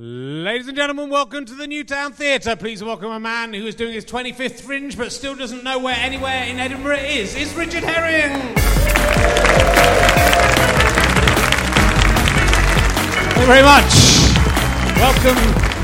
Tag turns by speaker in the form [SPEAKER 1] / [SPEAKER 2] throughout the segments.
[SPEAKER 1] Ladies and gentlemen, welcome to the New Town Theatre. Please welcome a man who is doing his 25th fringe but still doesn't know where anywhere in Edinburgh is. It's Richard Herring. Thank you very much. Welcome.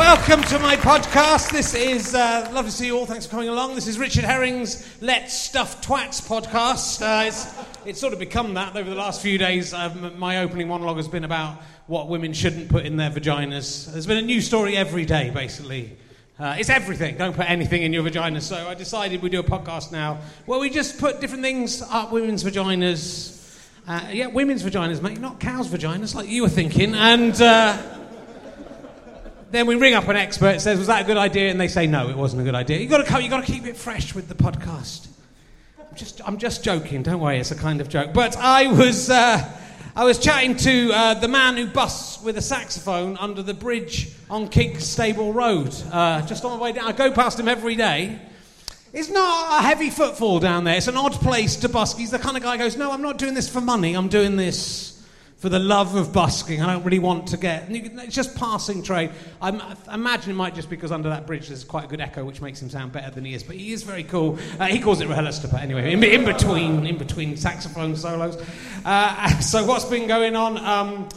[SPEAKER 1] Welcome to my podcast. This is uh, lovely to see you all. Thanks for coming along. This is Richard Herring's Let's Stuff Twats podcast. Uh, it's, it's sort of become that over the last few days. Um, my opening monologue has been about what women shouldn't put in their vaginas. There's been a new story every day, basically. Uh, it's everything. Don't put anything in your vagina. So I decided we'd do a podcast now where we just put different things up women's vaginas. Uh, yeah, women's vaginas, mate, not cows' vaginas, like you were thinking. And. Then we ring up an expert, says, "Was that a good idea?" And they say, "No, it wasn't a good idea." You got to you got to keep it fresh with the podcast. I'm just I'm just joking. Don't worry, it's a kind of joke. But I was uh, I was chatting to uh, the man who busts with a saxophone under the bridge on King's Stable Road, uh, just on the way down. I go past him every day. It's not a heavy footfall down there. It's an odd place to busk. He's the kind of guy who goes, "No, I'm not doing this for money. I'm doing this." For the love of busking. I don't really want to get. It's just passing trade. I'm, I imagine it might just because under that bridge there's quite a good echo, which makes him sound better than he is. But he is very cool. Uh, he calls it RHLSTP anyway. In, in, between, in between saxophone solos. Uh, so what's been going on? Um,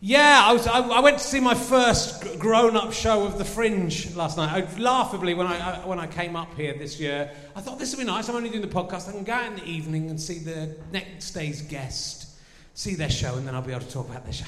[SPEAKER 1] yeah, I, was, I, I, went to see my first grown-up show of The Fringe last night. I, laughably, when I, when I came up here this year, I thought this would be nice. I'm only doing the podcast. I can go out in the evening and see the next day's guest see their show, and then I'll be able to talk about their show.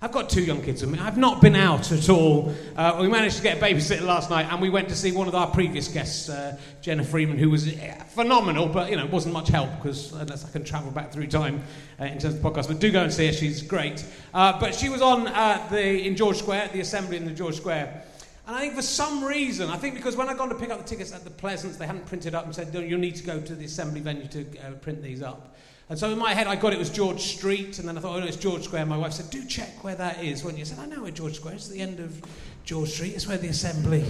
[SPEAKER 1] I've got two young kids with me. I've not been out at all. Uh, we managed to get a babysitter last night, and we went to see one of our previous guests, uh, Jena Friedman, who was phenomenal, but you know, wasn't much help because unless I can travel back through time uh, in terms of the podcast. But do go and see her; she's great. Uh, but she was on uh, the in George Square, the assembly in the George Square. And I think for some reason, I think because when I'd gone to pick up the tickets at the Pleasance, they hadn't printed up and said, you need to go to the assembly venue to uh, print these up. And so in my head, I got it was George Street, and then I thought, oh no, it's George Square. My wife said, do check where that is. When you said, I know where George Square is. It's the end of George Street. It's where the assembly.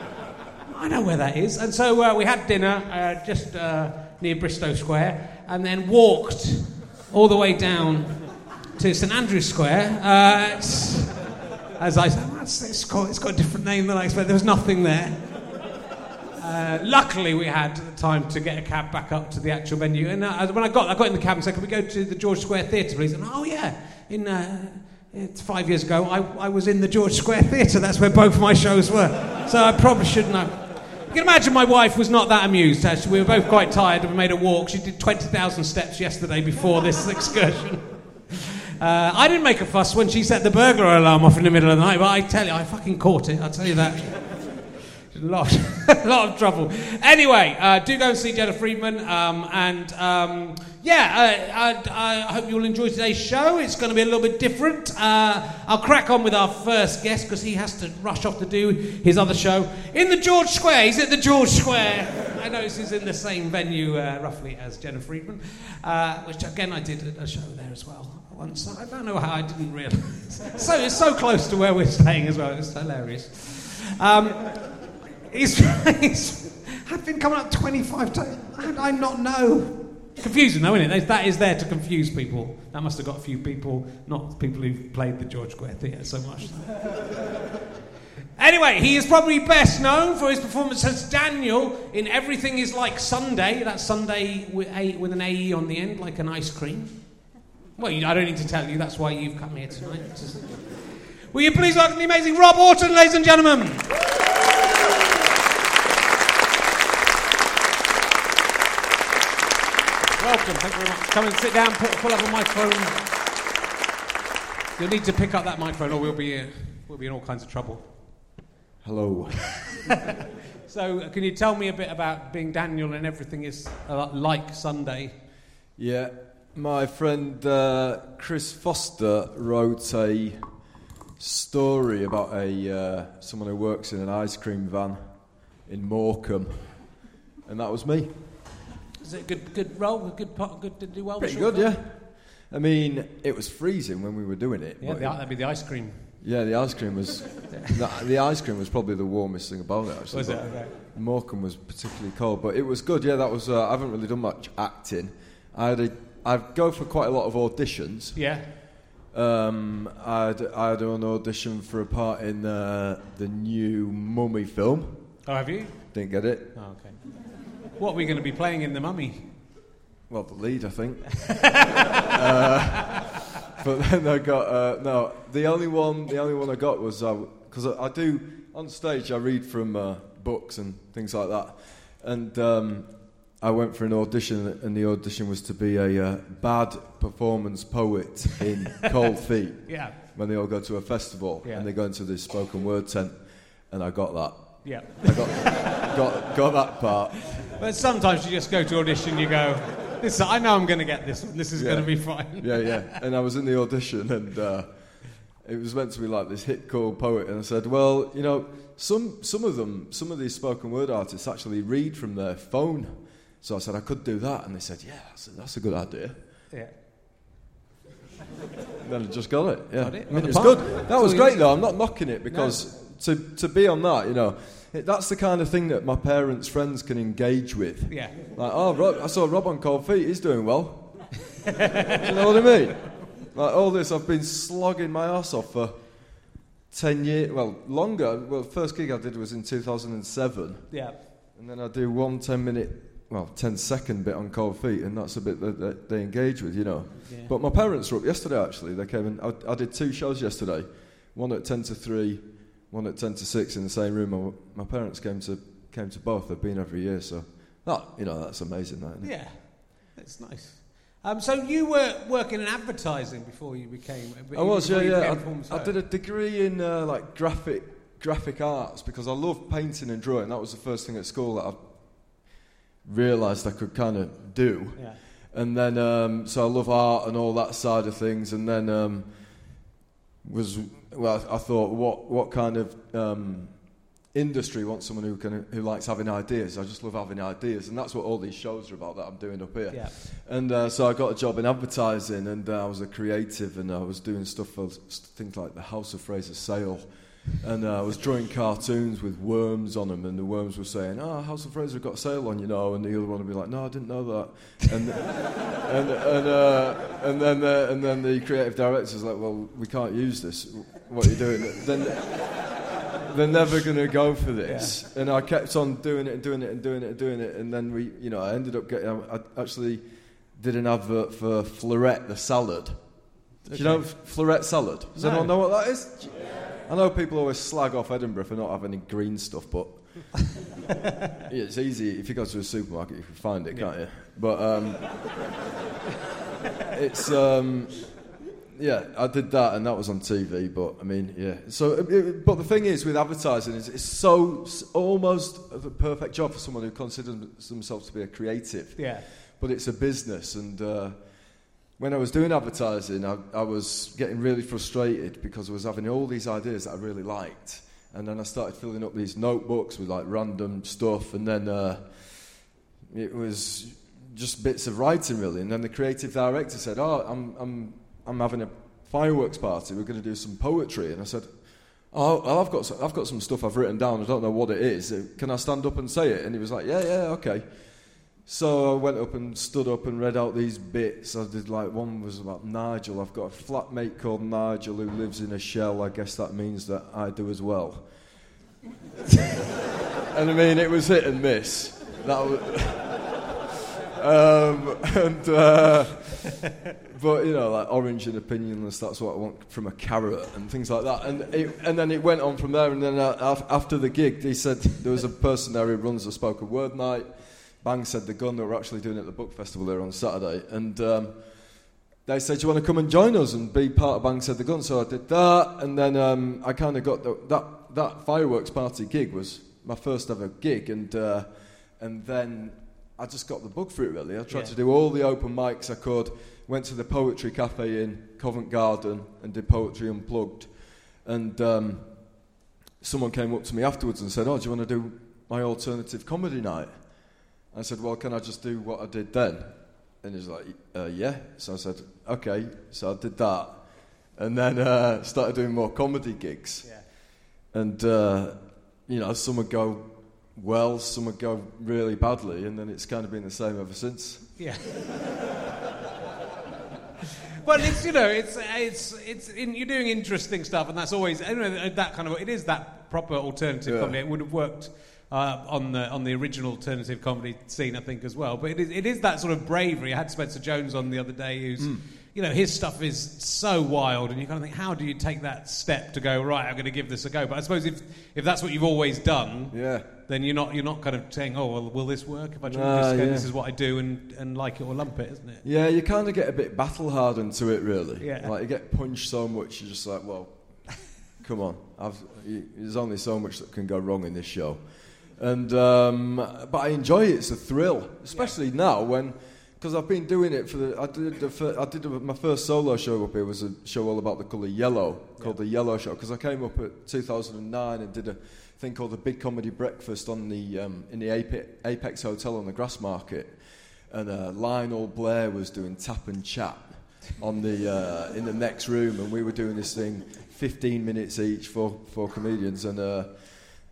[SPEAKER 1] I know where that is. And so uh, we had dinner uh, just uh, near Bristo Square and then walked all the way down to St Andrew's Square. Uh, as I said, "Well, it's, it's got a different name than I expected. There was nothing there. Uh, luckily, we had time to get a cab back up to the actual venue. And uh, when I got, I got in the cab and said, "Can we go to the George Square Theatre, please?" And oh yeah, in uh, it's five years ago, I, I was in the George Square Theatre. That's where both my shows were. So I probably should know. You can imagine my wife was not that amused. Actually, we were both quite tired. We made a walk. She did twenty thousand steps yesterday before this excursion. Uh, I didn't make a fuss when she set the burglar alarm off in the middle of the night, but I tell you, I fucking caught it. I'll tell you that. Lot, a lot of trouble. Anyway, uh, do go and see Jena Friedman. Um, and um, yeah, uh, I, I hope you'll enjoy today's show. It's going to be a little bit different. Uh, I'll crack on with our first guest because he has to rush off to do his other show in the George Square. He's at the George Square. I notice he's in the same venue uh, roughly as Jena Friedman, uh, which again I did a show there as well once. I don't know how I didn't realise. so it's so close to where we're staying as well. It's hilarious. Um, He's, he's I've been coming up 25 times. How did I not know? Confusing though, isn't it? That is there to confuse people. That must have got a few people, not people who've played the George Square Theatre so much. anyway, he is probably best known for his performance as Daniel in Everything Is Like Sunday. That's Sunday with, a, with an AE on the end, like an ice cream. Well, you- I don't need to tell you, that's why you've come here tonight. Will you please welcome the amazing Rob Auton, ladies and gentlemen? Thank you very much. Come and sit down, pull, pull up a microphone. You'll need to pick up that microphone or we'll be, uh, we'll be in all kinds of trouble.
[SPEAKER 2] Hello.
[SPEAKER 1] So, uh, can you tell me a bit about being Daniel and everything is uh, like Sunday?
[SPEAKER 2] Yeah, my friend uh, Chris Foster wrote a story about a uh, someone who works in an ice cream van in Morecambe, and that was me.
[SPEAKER 1] Is it a good, good role? A good part? Good to do well?
[SPEAKER 2] Pretty good, yeah. I mean, it was freezing when we were doing it.
[SPEAKER 1] Yeah, the, that'd be the ice cream.
[SPEAKER 2] yeah, the ice cream was the, the ice cream was probably the warmest thing about it. Actually,
[SPEAKER 1] Was it? Okay.
[SPEAKER 2] Morecambe was particularly cold, but it was good. Yeah, that was. Uh, I haven't really done much acting. I had a, I go for quite a lot of auditions.
[SPEAKER 1] Yeah.
[SPEAKER 2] Um, I'd, I had an audition for a part in uh, the new Mummy film.
[SPEAKER 1] Oh, have you?
[SPEAKER 2] Didn't get it.
[SPEAKER 1] Oh, okay. What are we going to be playing in The Mummy?
[SPEAKER 2] Well, the lead, I think. uh, but then I got uh, no. The only one, the only one I got was because I, I do on stage. I read from uh, books and things like that, and um, I went for an audition, and the audition was to be a uh, bad performance poet in Cold Feet.
[SPEAKER 1] Yeah.
[SPEAKER 2] when they all go to a festival
[SPEAKER 1] Yeah.
[SPEAKER 2] and they go into this spoken word tent, and I got that.
[SPEAKER 1] Yeah.
[SPEAKER 2] I got got got that part.
[SPEAKER 1] But sometimes you just go to audition, you go, this, I know I'm going to get this one. This is
[SPEAKER 2] Yeah.
[SPEAKER 1] going to be fine.
[SPEAKER 2] Yeah, yeah. And I was in the audition, and uh, it was meant to be like this hit called poet, and I said, well, you know, some some of them, some of these spoken word artists actually read from their phone. So I said I could do that, and they said, yeah, that's a, that's a good idea.
[SPEAKER 1] Yeah.
[SPEAKER 2] Then I just got it. Yeah,
[SPEAKER 1] Got it.
[SPEAKER 2] I mean,
[SPEAKER 1] the
[SPEAKER 2] it's good. That was great, though. I'm not knocking it because to to be on that, you know, it, that's the kind of thing that my parents' friends can engage with.
[SPEAKER 1] Yeah.
[SPEAKER 2] Like, oh, Rob, I saw Rob on Cold Feet. He's doing well. You know what I mean? Like all this, I've been slogging my ass off for ten years. Well, longer. Well, first gig I did was in 2007,
[SPEAKER 1] Yeah.
[SPEAKER 2] and then I do one 10 minute, well, 10 second bit on Cold Feet, and that's a bit that, that they engage with, you know.
[SPEAKER 1] Yeah.
[SPEAKER 2] But my parents were up yesterday. Actually, they came and I, I did two shows yesterday. One at 10 to 3, one at 10 to 6 in the same room. My, my parents came to came to both. They've been every year, so that you know that's amazing. That?
[SPEAKER 1] Yeah. That's nice. Um, so you were working in advertising before you became.
[SPEAKER 2] I was, yeah, yeah. I, I did a degree in uh, like graphic graphic arts because I love painting and drawing. That was the first thing at school that I realised I could kind of do.
[SPEAKER 1] Yeah.
[SPEAKER 2] And then, um, so I love art and all that side of things. And then um, was well, I thought, what what kind of um, industry wants someone who can who likes having ideas? I just love having ideas, and that's what all these shows are about that I'm doing up here.
[SPEAKER 1] Yeah.
[SPEAKER 2] And uh, so I got a job in advertising, and uh, I was a creative, and I was doing stuff for things like the House of Fraser Sale, And uh, I was drawing cartoons with worms on them, and the worms were saying, "Oh, House of Fraser got a sale on, you know," and the other one would be like, "No, I didn't know that." And and and, uh, and then uh, and then the creative director's like, "Well, we can't use this. What you're you doing?" then they're never going to go for this. Yeah. And I kept on doing it and doing it and doing it and doing it, and then we, you know, I ended up getting. I actually did an advert for Florette the salad. Do you know Florette salad? Does no. anyone know what that is? I know people always slag off Edinburgh for not having any green stuff, but yeah, it's easy. If you go to a supermarket, you can find it, can't you? But um, it's um, yeah, I did that, and that was on TV. But I mean, yeah. So, it, but the thing is, with advertising, is it's so it's almost the perfect job for someone who considers themselves to be a creative.
[SPEAKER 1] Yeah.
[SPEAKER 2] But it's a business, and. Uh, when I was doing advertising, I, I, was getting really frustrated because I was having all these ideas that I really liked. And then I started filling up these notebooks with like random stuff, and then uh, it was just bits of writing really. And then the creative director said, "Oh, I'm I'm I'm having a fireworks party. We're going to do some poetry." And I said, "Oh, I've got some, I've got some stuff I've written down. I don't know what it is. Can I stand up and say it?" And he was like, "Yeah, yeah, okay." So I went up and stood up and read out these bits. I did like one was about Nigel. I've got a flatmate called Nigel who lives in a shell. I guess that means that I do as well. and I mean, it was hit and miss. That was, um, and uh, but you know, like orange and opinionless. That's what I want from a carrot and things like that. And it, and then it went on from there. And then uh, after the gig, they said there was a person there who runs a spoken word night Bang said the gun that we're actually doing at the book festival there on Saturday, and um, they said, "Do you want to come and join us and be part of Bang said the gun?" So I did that, and then um, I kind of got the, that that fireworks party gig was my first ever gig, and uh, and then I just got the book for it. Really, I tried yeah. to do all the open mics I could. Went to the poetry cafe in Covent Garden and did poetry unplugged, and um, someone came up to me afterwards and said, "Oh, do you want to do my alternative comedy night?" I said, Well, can I just do what I did then? And he's like, uh, Yeah. So I said, Okay. So I did that. And then uh, started doing more comedy gigs. Yeah. And, uh, you know, some would go well, some would go really badly, and then it's kind of been the same ever since.
[SPEAKER 1] Yeah. but it's you know it's it's it's in, you're doing interesting stuff, and that's always anyway, that kind of it is that proper alternative yeah. comedy. It would have worked uh, on the on the original alternative comedy scene, I think, as well. But it is, it is that sort of bravery. I had Spencer Jones on the other day, who's. Mm. You know, his stuff is so wild, and you kind of think, how do you take that step to go, right, I'm going to give this a go? But I suppose if, if that's what you've always done,
[SPEAKER 2] yeah.
[SPEAKER 1] then you're not, you're not kind of saying, oh, well, will this work? If I try this, yeah. this is what I do, and, and like it or lump it, isn't it?
[SPEAKER 2] Yeah, you kind of get a bit battle hardened to it, really. Yeah. Like, you get punched so much, you're just like, well, come on. I've, there's only so much that can go wrong in this show. And um, but I enjoy it. It's a thrill, especially yeah. now when because I've been doing it for the. I did the, I did my first solo show up here was a show all about the colour yellow called yeah. the Yellow Show because I came up at 2009 and did a thing called the Big Comedy Breakfast on the um, in the Apex Hotel on the Grassmarket, and uh, Lionel Blair was doing tap and chat on the uh, in the next room, and we were doing this thing 15 minutes each for for comedians and. Uh,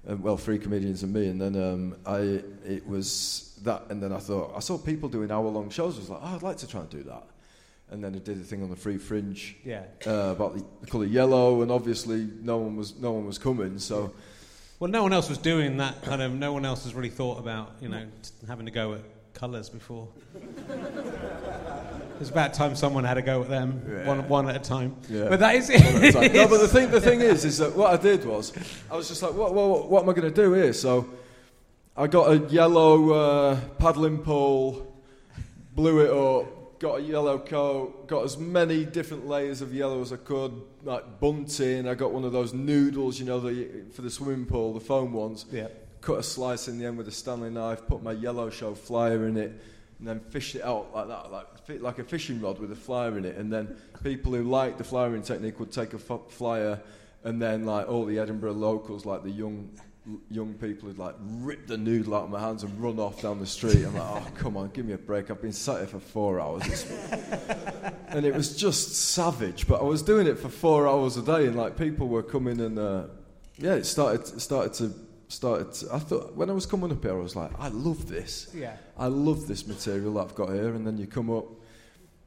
[SPEAKER 2] uh, well, three comedians and me, and then um, I it was that, and then I thought I saw people doing hour long shows. I was like, oh, I'd like to try and do that. And then I did a thing on the Free Fringe,
[SPEAKER 1] yeah,
[SPEAKER 2] uh, about the, the colour yellow, and obviously no one was no one was coming, so.
[SPEAKER 1] Well, no one else was doing that kind of. No one else has really thought about you know having to go at colours before. It's about time someone had a go at them, yeah. one, one at a time. Yeah. But that is it.
[SPEAKER 2] no, but the thing, the thing is, is that what I did was, I was just like, what, what, what am I going to do here? So I got a yellow uh, paddling pole, blew it up, got a yellow coat, got as many different layers of yellow as I could, like bunting. I got one of those noodles, you know, the, for the swimming pool, the foam ones.
[SPEAKER 1] Yeah.
[SPEAKER 2] Cut a slice in the end with a Stanley knife, put my yellow show flyer in it and then fished it out like that, like like a fishing rod with a flyer in it. And then people who liked the flyering technique would take a f- flyer, and then like all the Edinburgh locals, like the young young people would like rip the noodle out of my hands and run off down the street. I'm like, oh come on, give me a break. I've been sat here for four hours, and it was just savage. But I was doing it for four hours a day, and like people were coming and. Uh, yeah, it started started to started. To, I thought when I was coming up here, I was like, I love this.
[SPEAKER 1] Yeah.
[SPEAKER 2] I love this material that I've got here. And then you come up,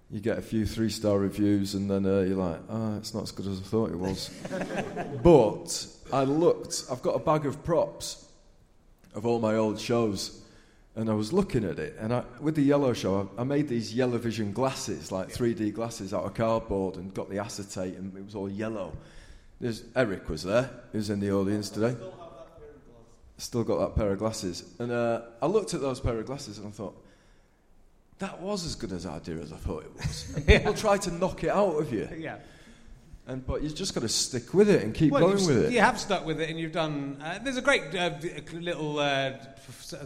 [SPEAKER 2] you get a few three star reviews, and then uh, you're like, ah, it's not as good as I thought it was. but I looked. I've got a bag of props of all my old shows. And I was looking at it, and I, with the yellow show, I, I made these yellow vision glasses, like 3D glasses out of cardboard, and got the acetate, and it was all yellow. There's Eric was there, who's in the audience today. Still got that pair of glasses, and uh, I looked at those pair of glasses, and I thought, that was as good as an idea as I thought it was. And people try to knock it out of you,
[SPEAKER 1] Yeah.
[SPEAKER 2] and but you've just got to stick with it and keep
[SPEAKER 1] Well,
[SPEAKER 2] going with it.
[SPEAKER 1] You have stuck with it, and you've done. Uh, there's a great uh, little uh,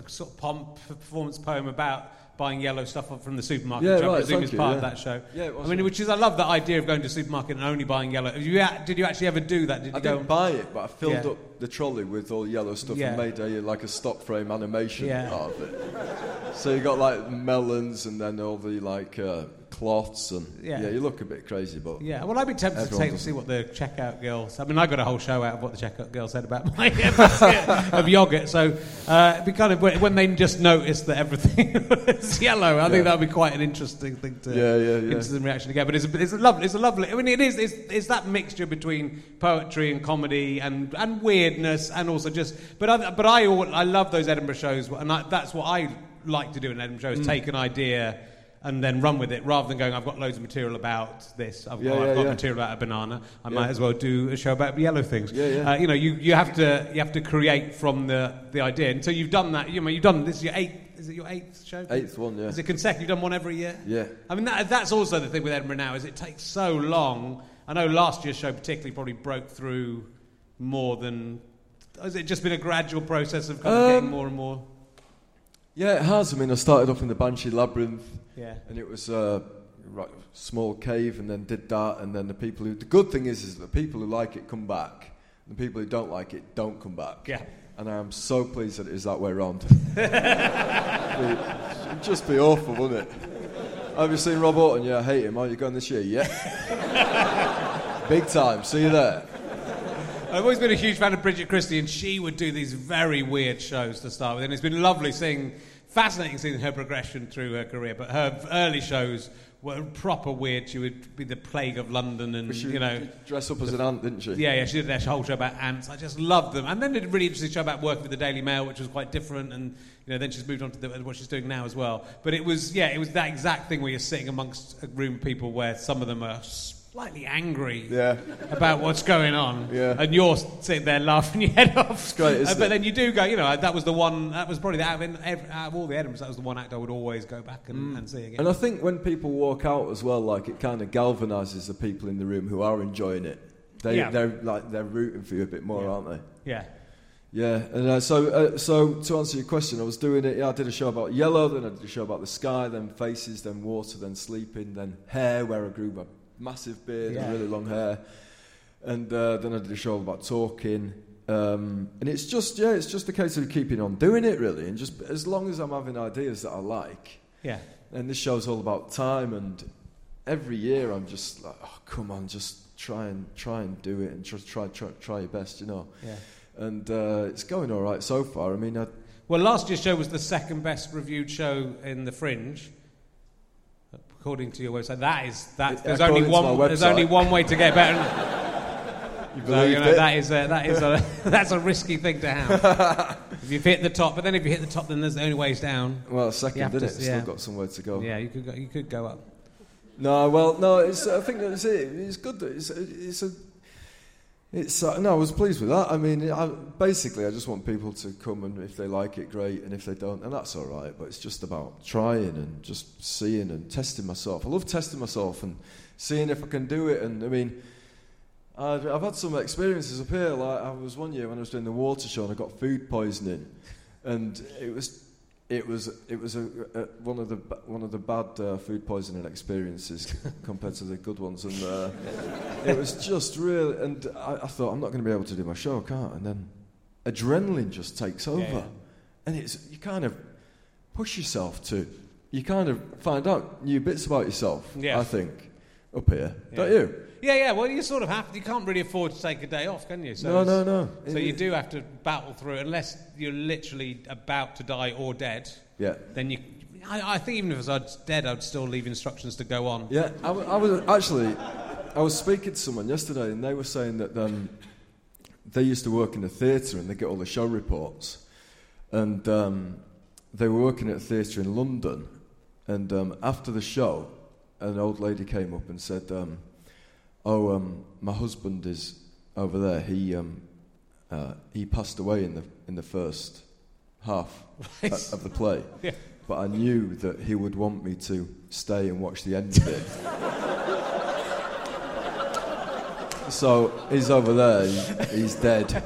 [SPEAKER 1] sort of pomp performance poem about buying yellow stuff from the supermarket,
[SPEAKER 2] Yeah,
[SPEAKER 1] which I
[SPEAKER 2] right,
[SPEAKER 1] presume
[SPEAKER 2] thank
[SPEAKER 1] is
[SPEAKER 2] you,
[SPEAKER 1] part
[SPEAKER 2] yeah.
[SPEAKER 1] of that show.
[SPEAKER 2] Yeah, it was,
[SPEAKER 1] I mean, which is I love that idea of going to the supermarket and only buying yellow. Have you, did you actually ever do that? Did you
[SPEAKER 2] I
[SPEAKER 1] go?
[SPEAKER 2] didn't buy it, but I filled
[SPEAKER 1] Yeah.
[SPEAKER 2] up the trolley with all yellow stuff
[SPEAKER 1] Yeah.
[SPEAKER 2] and made a, like a stock frame animation
[SPEAKER 1] Yeah.
[SPEAKER 2] out of it. So you got like melons and then all the like uh, cloths and
[SPEAKER 1] Yeah.
[SPEAKER 2] yeah. you look a bit crazy, but
[SPEAKER 1] Yeah, well, I'd be tempted to take
[SPEAKER 2] does
[SPEAKER 1] see what the checkout girls. I mean, I got a whole show out of what the checkout girl said about my of yogurt. So uh, it'd be kind of when they just noticed that everything was yellow. I think that would be quite an interesting thing to
[SPEAKER 2] Yeah, yeah, yeah.
[SPEAKER 1] interesting reaction to get. But it's a, it's a lovely, it's a lovely. I mean, it is. It's, it's that mixture between poetry and comedy and, and weirdness and also just. But I, but I I love those Edinburgh shows, and I, that's what I like to do in Edinburgh shows:
[SPEAKER 2] Mm.
[SPEAKER 1] take an idea. And then run with it rather than going. I've got loads of material about this. I've,
[SPEAKER 2] Yeah,
[SPEAKER 1] oh, I've got
[SPEAKER 2] yeah.
[SPEAKER 1] material about a banana. I
[SPEAKER 2] Yeah.
[SPEAKER 1] might as well do a show about yellow things.
[SPEAKER 2] Yeah, yeah.
[SPEAKER 1] Uh, you know, you, you have to you have to create from the, the idea. And so you've done that. You know, you've done this. Is your eighth? Is it your eighth show?
[SPEAKER 2] eighth one, yeah.
[SPEAKER 1] Is it consecutive? You've done one every year.
[SPEAKER 2] Yeah.
[SPEAKER 1] I mean, that, that's also the thing with Edinburgh now is it takes so long. I know last year's show particularly probably broke through more than. Has it just been a gradual process of kind of
[SPEAKER 2] Um,
[SPEAKER 1] getting more and more?
[SPEAKER 2] Yeah, it has. I mean, I started off in the Banshee Labyrinth,
[SPEAKER 1] Yeah.
[SPEAKER 2] and it was a right, small cave, and then did that, and then the people who. The good thing is, is the people who like it come back. and The people who don't like it don't come back.
[SPEAKER 1] Yeah.
[SPEAKER 2] And I am so pleased that it is that way around. It'd just be awful, wouldn't it? Have you seen Rob Auton? Yeah, I hate him. Are you going this year? Yeah. Big time. See you there.
[SPEAKER 1] I've always been a huge fan of Bridget Christie, and she would do these very weird shows to start with. And it's been lovely seeing, fascinating seeing her progression through her career. But her early shows were proper weird. She would be the plague of London, and
[SPEAKER 2] She
[SPEAKER 1] you know.
[SPEAKER 2] dress up as an ant, didn't she?
[SPEAKER 1] Yeah, yeah, she did a whole show about ants. I just loved them. And then did a really interesting show about working with the Daily Mail, which was quite different. And you know, then she's moved on to the, what she's doing now as well. But it was, yeah, it was that exact thing where you're sitting amongst a room of people where some of them are slightly angry
[SPEAKER 2] Yeah.
[SPEAKER 1] about what's going on,
[SPEAKER 2] Yeah.
[SPEAKER 1] and you're sitting there laughing your head off. It's
[SPEAKER 2] great, isn't
[SPEAKER 1] but
[SPEAKER 2] it?
[SPEAKER 1] then you do go, you know, that was the one. That was probably the, out, of, ev- out of all the Edinburghs, that was the one act I would always go back and, and see again.
[SPEAKER 2] Mm. And I think when people walk out as well, like it kind of galvanizes the people in the room who are enjoying it. They,
[SPEAKER 1] Yeah.
[SPEAKER 2] They're like they're rooting for you a bit more,
[SPEAKER 1] Yeah.
[SPEAKER 2] aren't they?
[SPEAKER 1] yeah,
[SPEAKER 2] Yeah. And uh, so, uh, so to answer your question, I was doing it. Yeah, I did a show about yellow, then I did a show about the sky, then faces, then water, then sleeping, then hair, where I grew my massive beard
[SPEAKER 1] Yeah.
[SPEAKER 2] and really long hair, and uh, then I did a show about talking. Um, and it's just yeah, it's just a case of keeping on doing it really, and just as long as I'm having ideas that I like.
[SPEAKER 1] yeah.
[SPEAKER 2] And this show's all about time, and every year I'm just like, oh, come on, just try and try and do it, and just try try try your best, you know.
[SPEAKER 1] Yeah.
[SPEAKER 2] And uh, it's going all right so far. I mean, I,
[SPEAKER 1] Well, last year's show was the second best reviewed show in the Fringe, according to your website. That is that. There's only one. There's only one way to get better.
[SPEAKER 2] you
[SPEAKER 1] So, you know,
[SPEAKER 2] it.
[SPEAKER 1] that is a, that is a that's a risky thing to have. if you've hit the top, but then if you hit the top, then there's the only ways down.
[SPEAKER 2] well, second, didn't
[SPEAKER 1] to-
[SPEAKER 2] it?
[SPEAKER 1] yeah.
[SPEAKER 2] Still got somewhere to go.
[SPEAKER 1] Yeah, you could go, you could go up.
[SPEAKER 2] No, well, no. It's, I think that's it. It's good. That it's, it's a. It's uh, no. I was pleased with that. I mean, I, basically, I just want people to come and if they like it, great, and if they don't, and that's all right. But it's just about trying and just seeing and testing myself. I love testing myself and seeing if I can do it. And I mean, I've, I've had some experiences up here. Like I was one year when I was doing the water show and I got food poisoning, and it was it was it was a, a, one of the one of the bad uh, food poisoning experiences compared to the good ones, and uh, it was just really. And I, I thought I'm not going to be able to do my show, can't? And then adrenaline just takes over,
[SPEAKER 1] yeah.
[SPEAKER 2] and it's you kind of push yourself to. You kind of find out new bits about yourself.
[SPEAKER 1] Yeah.
[SPEAKER 2] I think up here, don't you?
[SPEAKER 1] Yeah, yeah. Well, you sort of have. You can't really afford to take a day off, can you? So
[SPEAKER 2] No, no, no.
[SPEAKER 1] So you do have to battle through unless you're literally about to die or dead.
[SPEAKER 2] Yeah.
[SPEAKER 1] Then you. I, I think even if I was dead, I'd still leave instructions to go on.
[SPEAKER 2] Yeah, I, I was actually, I was speaking to someone yesterday, and they were saying that um, they used to work in a theatre and they get all the show reports, and um, they were working at a theatre in London, and um, after the show, an old lady came up and said, um, "Oh, um, my husband is over there. He um, uh, he passed away in the in the first half
[SPEAKER 1] Right.
[SPEAKER 2] of the play."
[SPEAKER 1] Yeah.
[SPEAKER 2] But I knew that he would want me to stay and watch the end of it. so he's over there, he- he's dead.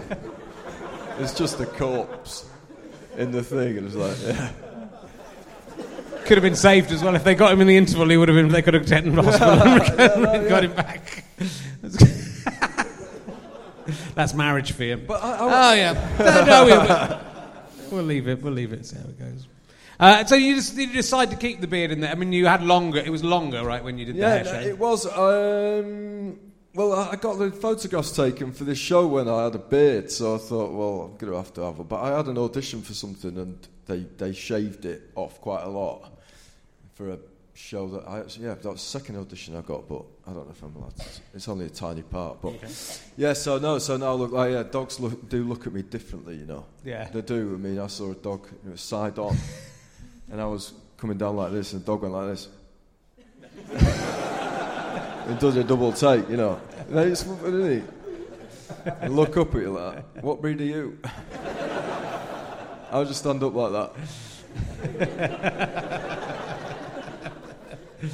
[SPEAKER 2] It's just a corpse in the thing, and it's like, yeah.
[SPEAKER 1] Could have been saved as well if they got him in the interval. He would have been. They could have taken him to hospital and got him back. That's marriage for him.
[SPEAKER 2] But I, I,
[SPEAKER 1] Oh yeah. No, no, we'll, we'll leave it. We'll leave it. See how it goes. Uh, so you just you decide to keep the beard in there. I mean, you had longer. It was longer, right, when you did
[SPEAKER 2] yeah,
[SPEAKER 1] the
[SPEAKER 2] no,
[SPEAKER 1] hair show.
[SPEAKER 2] it was. Um, well, I I got the photographs taken for this show when I had a beard, so I thought, well, I'm going to have to have it. But I had an audition for something, and they, they shaved it off quite a lot for a show that I actually, yeah, that was the second audition I got, but I don't know if I'm allowed to. It's only a tiny part, but yeah. So no, so now look like yeah, dogs look, do look at me differently, you know.
[SPEAKER 1] Yeah.
[SPEAKER 2] they do. I mean, I saw a dog, it was side on, and I was coming down like this, and the dog went like this. It does a double take, you know. And it's, isn't it? And look up at you like, what breed are you? I would just stand up like that.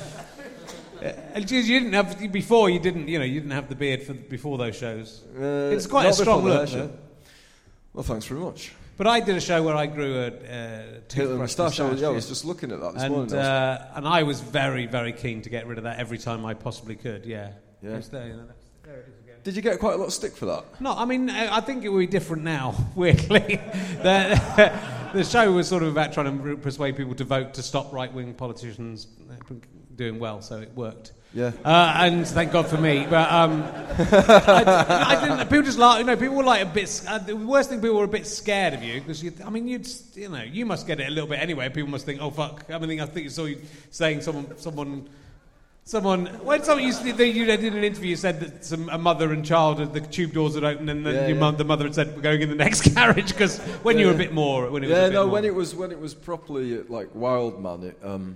[SPEAKER 1] You didn't have before, you didn't, you know, you didn't have the beard for before those shows.
[SPEAKER 2] Uh,
[SPEAKER 1] It's quite a strong look,
[SPEAKER 2] show. Well, thanks very much.
[SPEAKER 1] But I did a show where I grew a uh, toothbrush
[SPEAKER 2] moustache. I was, yeah, I was just looking at that this
[SPEAKER 1] and
[SPEAKER 2] morning.
[SPEAKER 1] Uh, and I was very very keen to get rid of that every time I possibly could. Yeah.
[SPEAKER 2] Yeah.
[SPEAKER 1] There, you know, that's- there it is again.
[SPEAKER 2] Did you get quite a lot of stick for that?
[SPEAKER 1] No, I mean, I think it would be different now, weirdly. the, the show was sort of about trying to persuade people to vote to stop right wing politicians doing well, so it worked.
[SPEAKER 2] Yeah.
[SPEAKER 1] Uh, and thank God for me. But um, I, I didn't, people just laugh. You know, people were like a bit. Uh, the worst thing, people were a bit scared of you because you. I mean, you'd. You know, you must get it a little bit anyway. People must think, oh fuck. I mean, I think you saw you saying someone, someone. Someone, when someone they, you did an interview, you said that some, a mother and child, the tube doors had opened, and then
[SPEAKER 2] Yeah,
[SPEAKER 1] your
[SPEAKER 2] yeah.
[SPEAKER 1] mum, the mother had said, "We're going in the next carriage." Because when you were a bit more, when it was
[SPEAKER 2] Yeah, no.
[SPEAKER 1] more.
[SPEAKER 2] When it was when it was properly like Wild Man, it, um,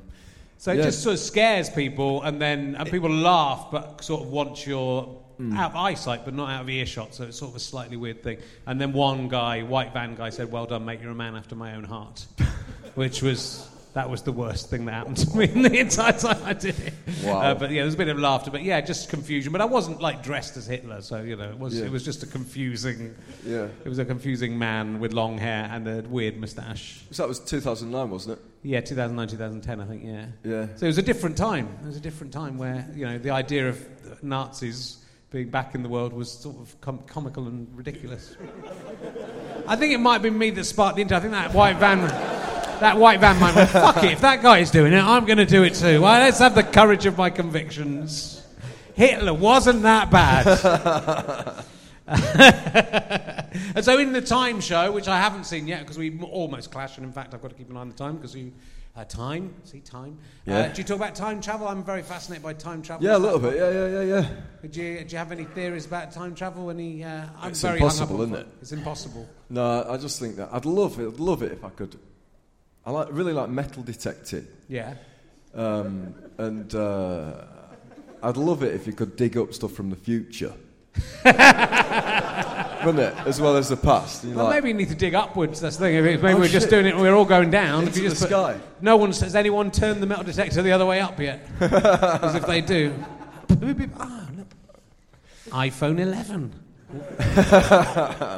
[SPEAKER 1] So it
[SPEAKER 2] Yeah.
[SPEAKER 1] just sort of scares people, and then and people laugh, but sort of you're
[SPEAKER 2] Hmm.
[SPEAKER 1] out of eyesight, but not out of earshot. So it's sort of a slightly weird thing. And then one guy, white van guy, said, "Well done, mate. You're a man after my own heart," which was. That was the worst thing that happened to me in the entire time I did it.
[SPEAKER 2] Wow.
[SPEAKER 1] Uh, but yeah, there was a bit of laughter, but yeah, just confusion. But I wasn't like dressed as Hitler, so you know, it was
[SPEAKER 2] Yeah.
[SPEAKER 1] it was just a confusing.
[SPEAKER 2] yeah.
[SPEAKER 1] It was a confusing man with long hair and a weird moustache.
[SPEAKER 2] So that was 2009, wasn't it?
[SPEAKER 1] Yeah, 2009, 2010, I think. Yeah.
[SPEAKER 2] Yeah.
[SPEAKER 1] So it was a different time. It was a different time where you know the idea of Nazis being back in the world was sort of com- comical and ridiculous. I think it might have been me that sparked the interest. I think that white van, that white van might have went, fuck it, if that guy is doing it, I'm going to do it too. Well, let's have the courage of my convictions. Hitler wasn't that bad. and so in the time show, which I haven't seen yet because we almost clashed, and in fact I've got to keep an eye on the time because you uh, time, see time. Uh, do you talk about time travel? I'm very fascinated by time travel.
[SPEAKER 2] Yeah, a little bit. Yeah, yeah, yeah, yeah.
[SPEAKER 1] Do you, do you have any theories about time travel? Any? Uh, I'm
[SPEAKER 2] It's
[SPEAKER 1] very
[SPEAKER 2] impossible, isn't it?
[SPEAKER 1] It's impossible.
[SPEAKER 2] No, I just think that I'd love it. I'd love it if I could. I like really like metal detecting,
[SPEAKER 1] Yeah.
[SPEAKER 2] um, and uh, I'd love it if you could dig up stuff from the future. Wouldn't it? As well as the past.
[SPEAKER 1] Well,
[SPEAKER 2] like,
[SPEAKER 1] maybe you need to dig upwards. That's the thing. Maybe
[SPEAKER 2] Oh,
[SPEAKER 1] we're just doing it. and We're all going down.
[SPEAKER 2] Into
[SPEAKER 1] you
[SPEAKER 2] the
[SPEAKER 1] just
[SPEAKER 2] sky.
[SPEAKER 1] No one has anyone turned the metal detector the other way up yet? Because if they do, ah, iPhone 11.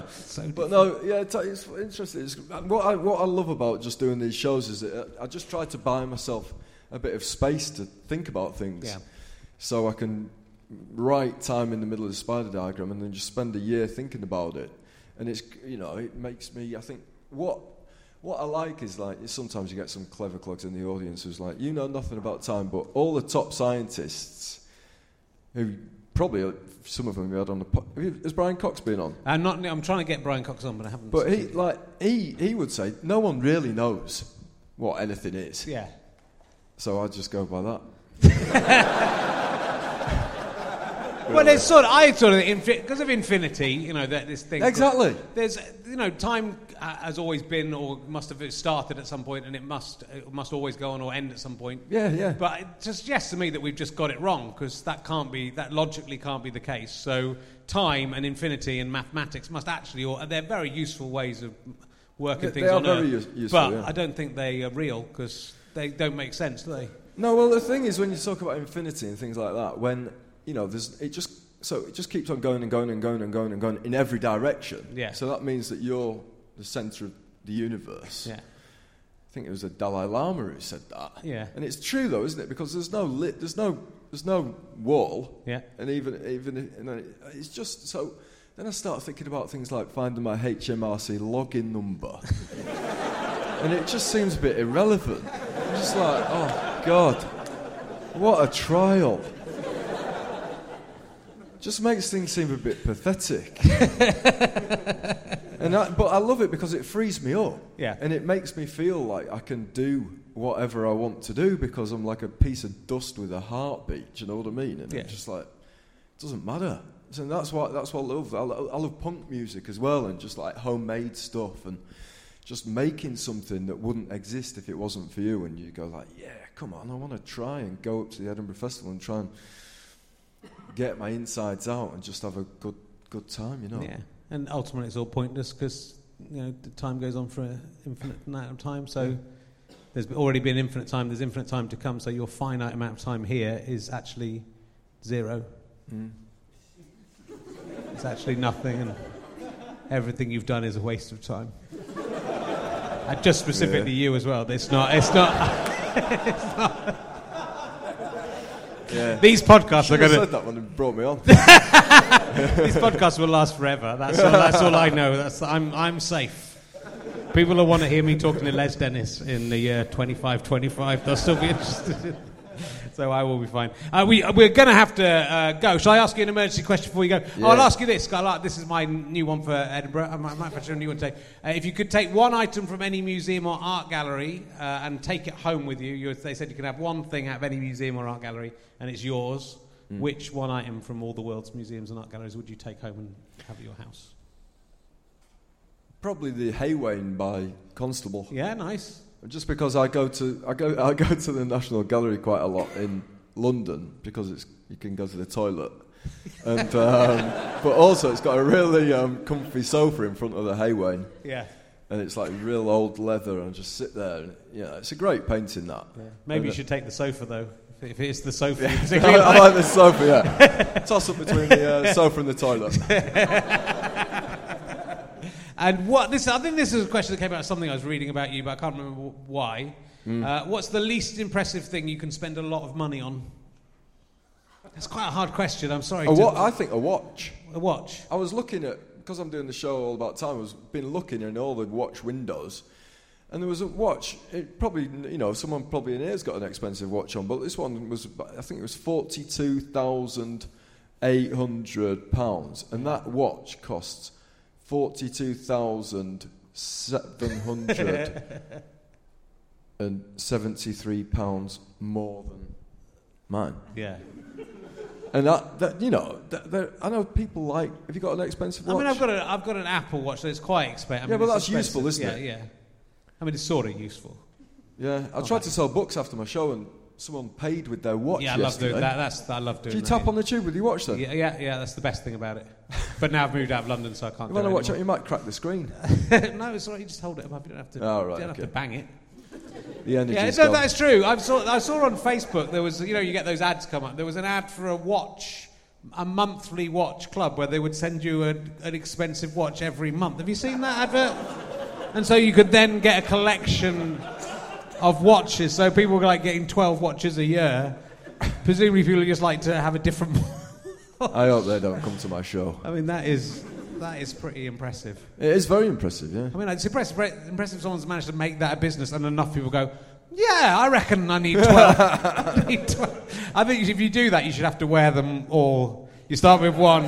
[SPEAKER 1] So
[SPEAKER 2] But no, yeah, it's, it's interesting. It's, what, I, what I love about just doing these shows is that I just try to buy myself a bit of space to think about things.
[SPEAKER 1] Yeah.
[SPEAKER 2] So I can write time in the middle of the spider diagram and then just spend a year thinking about it. And it's, you know, it makes me, I think, what. What I like is like sometimes you get some clever clogs in the audience who's like, you know nothing about time, but all the top scientists who probably uh, some of them we had on the. Po- have you- has Brian Cox been on?
[SPEAKER 1] I'm not. I'm trying to get Brian Cox on, but I haven't.
[SPEAKER 2] But he like he he would say no one really knows what anything is.
[SPEAKER 1] yeah.
[SPEAKER 2] So I just go by that.
[SPEAKER 1] Well, it's sort of I sort of because of infinity, you know, that this thing.
[SPEAKER 2] Exactly.
[SPEAKER 1] There's, you know, time uh, has always been or must have started at some point, and it must it must always go on or end at some point.
[SPEAKER 2] Yeah, yeah.
[SPEAKER 1] But it suggests to me that we've just got it wrong because that can't be that logically can't be the case. So time and infinity and mathematics must actually, or they're very useful ways of working
[SPEAKER 2] They-
[SPEAKER 1] things
[SPEAKER 2] they are
[SPEAKER 1] on
[SPEAKER 2] very
[SPEAKER 1] Earth.
[SPEAKER 2] use- useful,
[SPEAKER 1] but
[SPEAKER 2] yeah.
[SPEAKER 1] I don't think they are real because they don't make sense, do they?
[SPEAKER 2] No, well, the thing is, when you talk about infinity and things like that, when you know, there's it just so it just keeps on going and going and going and going and going in every direction.
[SPEAKER 1] Yeah.
[SPEAKER 2] So that means that you're the center of the universe.
[SPEAKER 1] Yeah.
[SPEAKER 2] I think it was the Dalai Lama who said that.
[SPEAKER 1] Yeah.
[SPEAKER 2] And it's true though, isn't it? Because there's no lit, there's no, there's no wall.
[SPEAKER 1] Yeah.
[SPEAKER 2] And even, even, you know, it's just so. Then I start thinking about things like finding my HMRC login number, and it just seems a bit irrelevant. I'm just like, oh God, what a trial. Just makes things seem a bit pathetic. and I, but I love it because it frees me up.
[SPEAKER 1] Yeah.
[SPEAKER 2] And it makes me feel like I can do whatever I want to do because I'm like a piece of dust with a heartbeat. Do you know what I mean? And
[SPEAKER 1] Yeah.
[SPEAKER 2] it's just like, it doesn't matter. So that's what that's what I love. I, I love punk music as well, and just like homemade stuff, and just making something that wouldn't exist if it wasn't for you. And you go like, yeah, come on, I want to try and go up to the Edinburgh Festival and try and get my insides out and just have a good good time. You know?
[SPEAKER 1] Yeah, and ultimately it's all pointless because you know the time goes on for an infinite amount of time. So there's already been infinite time. There's infinite time to come. So your finite amount of time here is actually zero.
[SPEAKER 2] Mm.
[SPEAKER 1] It's actually nothing, and everything you've done is a waste of time. And just specifically you as well. It's not. It's not. It's not.
[SPEAKER 2] Yeah.
[SPEAKER 1] These podcasts are going to.
[SPEAKER 2] said that you brought me on.
[SPEAKER 1] These podcasts will last forever. That's all, that's all I know. That's, I'm, I'm safe. People will want to hear me talking to Les Dennis in the year 25, 25. They'll still be interested. So I will be fine. Uh, we, we're going to have to uh, go. Shall I ask you an emergency question before we go? Oh, I'll ask you this. I like, this is my new one for Edinburgh. I might, I might a new one today. Uh, if you could take one item from any museum or art gallery uh, and take it home with you, you, they said you can have one thing out of any museum or art gallery and it's yours. Which one item from all the world's museums and art galleries would you take home and have at your house?
[SPEAKER 2] Probably the Haywain by Constable.
[SPEAKER 1] Yeah, nice.
[SPEAKER 2] Just because I go to I go I go to the National Gallery quite a lot in London because it's you can go to the toilet, and um, but also it's got a really um, comfy sofa in front of the Haywain,
[SPEAKER 1] Yeah.
[SPEAKER 2] and it's like real old leather, and just sit there. And, yeah, it's a great painting that.
[SPEAKER 1] Maybe
[SPEAKER 2] And,
[SPEAKER 1] you
[SPEAKER 2] uh,
[SPEAKER 1] should take the sofa though. If if it's the sofa, you
[SPEAKER 2] I,
[SPEAKER 1] particularly
[SPEAKER 2] I
[SPEAKER 1] like.
[SPEAKER 2] like the sofa. Yeah, toss up between the uh, sofa and the toilet.
[SPEAKER 1] And what this? I think this is a question that came out of something I was reading about you, but I can't remember why.
[SPEAKER 2] Mm.
[SPEAKER 1] Uh, what's the least impressive thing you can spend a lot of money on? That's quite a hard question. I'm sorry.
[SPEAKER 2] A wa- I think a watch.
[SPEAKER 1] a watch.
[SPEAKER 2] I was looking at because I'm doing the show all about time. I was been looking in all the watch windows, and there was a watch. It probably you know someone probably in here's got an expensive watch on, but this one was I think it was forty two thousand eight hundred pounds, and that watch costs forty two thousand seven hundred and seventy three pounds more than mine.
[SPEAKER 1] Yeah.
[SPEAKER 2] And that, that you know, that, that, I know people like. Have you got an expensive watch?
[SPEAKER 1] I mean, I've got a, I've got an Apple Watch that's quite expensive.
[SPEAKER 2] Yeah, but that's useful, isn't
[SPEAKER 1] yeah,
[SPEAKER 2] it?
[SPEAKER 1] Yeah, I mean, it's sort of useful.
[SPEAKER 2] Yeah, I tried to sell books after my show, and someone paid with their watch.
[SPEAKER 1] yeah, I love
[SPEAKER 2] yesterday.
[SPEAKER 1] doing that. That's I love doing.
[SPEAKER 2] Do you
[SPEAKER 1] that,
[SPEAKER 2] tap
[SPEAKER 1] yeah.
[SPEAKER 2] on the tube with your watch then?
[SPEAKER 1] Yeah, yeah, yeah. That's the best thing about it. But now I've moved out of London, so I can't.
[SPEAKER 2] You want to watch it? You might crack the screen.
[SPEAKER 1] no, it's all right. You just hold it above. You don't have to.
[SPEAKER 2] Oh, right,
[SPEAKER 1] you don't have to bang it.
[SPEAKER 2] The energy's
[SPEAKER 1] Yeah, no, that's true. I saw, I saw on Facebook there was, you know, you get those ads come up. There was an ad for a watch, a monthly watch club where they would send you a, an expensive watch every month. Have you seen that advert? And so you could then get a collection of watches. So people were like getting 12 watches a year. Presumably people just like to have a different.
[SPEAKER 2] I hope they don't come to my show.
[SPEAKER 1] I mean, that is that is pretty impressive.
[SPEAKER 2] It is very impressive, yeah.
[SPEAKER 1] I mean, it's impressive. Impressive someone's managed to make that a business, and enough people go, Yeah, I reckon I need 12. I, need 12. I think if you do that, you should have to wear them all. You start with one,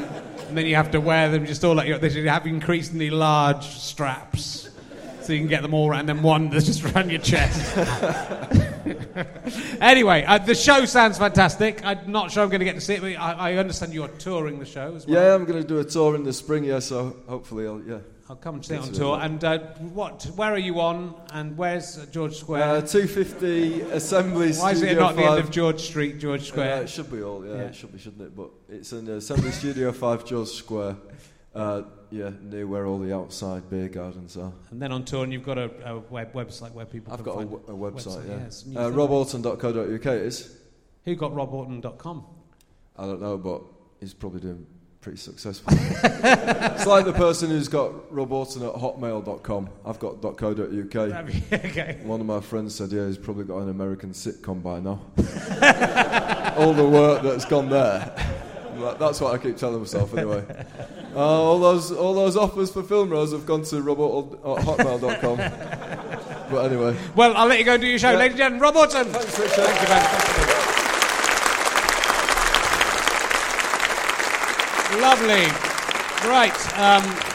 [SPEAKER 1] and then you have to wear them just all like they should have increasingly large straps. So you can get them all around, and then one that's just around your chest. anyway, uh, the show sounds fantastic. I'm not sure I'm going to get to see it, but I, I understand you're touring the show as well.
[SPEAKER 2] Yeah, I'm going to do a tour in the spring, yeah, so hopefully I'll, yeah.
[SPEAKER 1] I'll come and see it on tour. And uh, what? Where are you on? And where's uh, George Square?
[SPEAKER 2] Uh, 250 Assembly
[SPEAKER 1] Why is it
[SPEAKER 2] Studio
[SPEAKER 1] not at the
[SPEAKER 2] 5.
[SPEAKER 1] end of George Street, George
[SPEAKER 2] Uh,
[SPEAKER 1] Square?
[SPEAKER 2] it should be all, yeah,
[SPEAKER 1] Yeah.
[SPEAKER 2] it should be, shouldn't it? But it's in Assembly Studio 5, George Square. Yeah, near where all the outside beer gardens are.
[SPEAKER 1] and then on tour, and you've got a, a web website where people.
[SPEAKER 2] I've
[SPEAKER 1] can
[SPEAKER 2] got a, w- a website, yeah.
[SPEAKER 1] it's new
[SPEAKER 2] uh, it is.
[SPEAKER 1] Who got robauton.com?
[SPEAKER 2] I don't know, but he's probably doing pretty successful. it's like the person who's got roborton at hotmail.com. I've got .co.uk.
[SPEAKER 1] okay.
[SPEAKER 2] One of my friends said, yeah, he's probably got an American sitcom by now. all the work that's gone there. That's what I keep telling myself anyway. Uh, all those all those offers for film roles have gone to robot at hotmail.com. but anyway,
[SPEAKER 1] Well, I'll let you go and do your show,
[SPEAKER 2] Yeah.
[SPEAKER 1] ladies and gentlemen. Rob Auton.
[SPEAKER 2] Thanks, Richard.
[SPEAKER 1] Thank you, man. Lovely. Right. Um,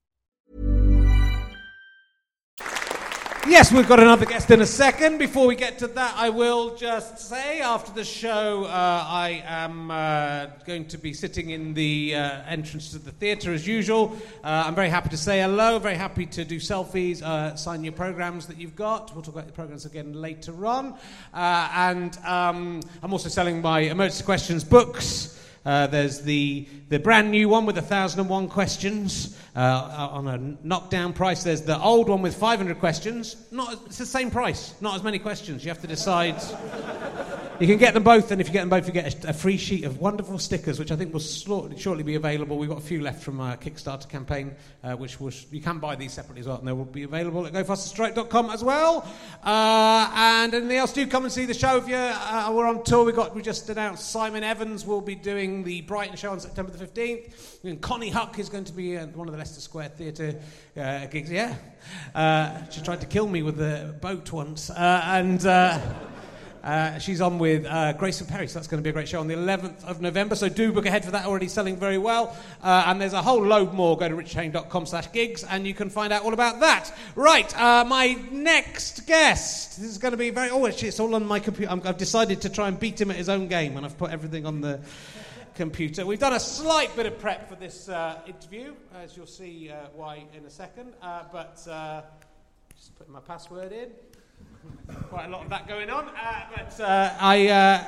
[SPEAKER 1] Yes, we've got another guest in a second. Before we get to that, I will just say after the show, uh, I am uh, going to be sitting in the uh, entrance to the theatre as usual. Uh, I'm very happy to say hello, very happy to do selfies, uh, sign your programs that you've got. We'll talk about the programs again later on. Uh, and um, I'm also selling my emergency questions books. Uh, there's the, the brand new one with 1,001 questions uh, on a knockdown price. There's the old one with 500 questions. Not, it's the same price, not as many questions. You have to decide. You can get them both, and if you get them both, you get a, a free sheet of wonderful stickers, which I think will shortly be available. We've got a few left from our Kickstarter campaign, uh, which you can buy these separately as well, and they will be available at gofasterstripe.com as well. Uh, and anything else, do come and see the show if you uh, we're on tour. We got we just announced Simon Evans will be doing the Brighton show on September the 15th. And Connie Huck is going to be at one of the Leicester Square Theatre uh, gigs. Yeah, uh, she tried to kill me with the boat once, uh, and. Uh, she's on with uh, Grayson Perry, so that's going to be a great show on the 11th of November. So do book ahead for that. Already selling very well, uh, and there's a whole load more. Go to richardherring.com/gigs, and you can find out all about that. Right, uh, my next guest. This is going to be very. Oh, it's all on my computer. I'm, I've decided to try and beat him at his own game, and I've put everything on the computer. We've done a slight bit of prep for this uh, interview, as you'll see why in a second. But just putting my password in quite a lot of that going on. Uh, but uh, I, uh,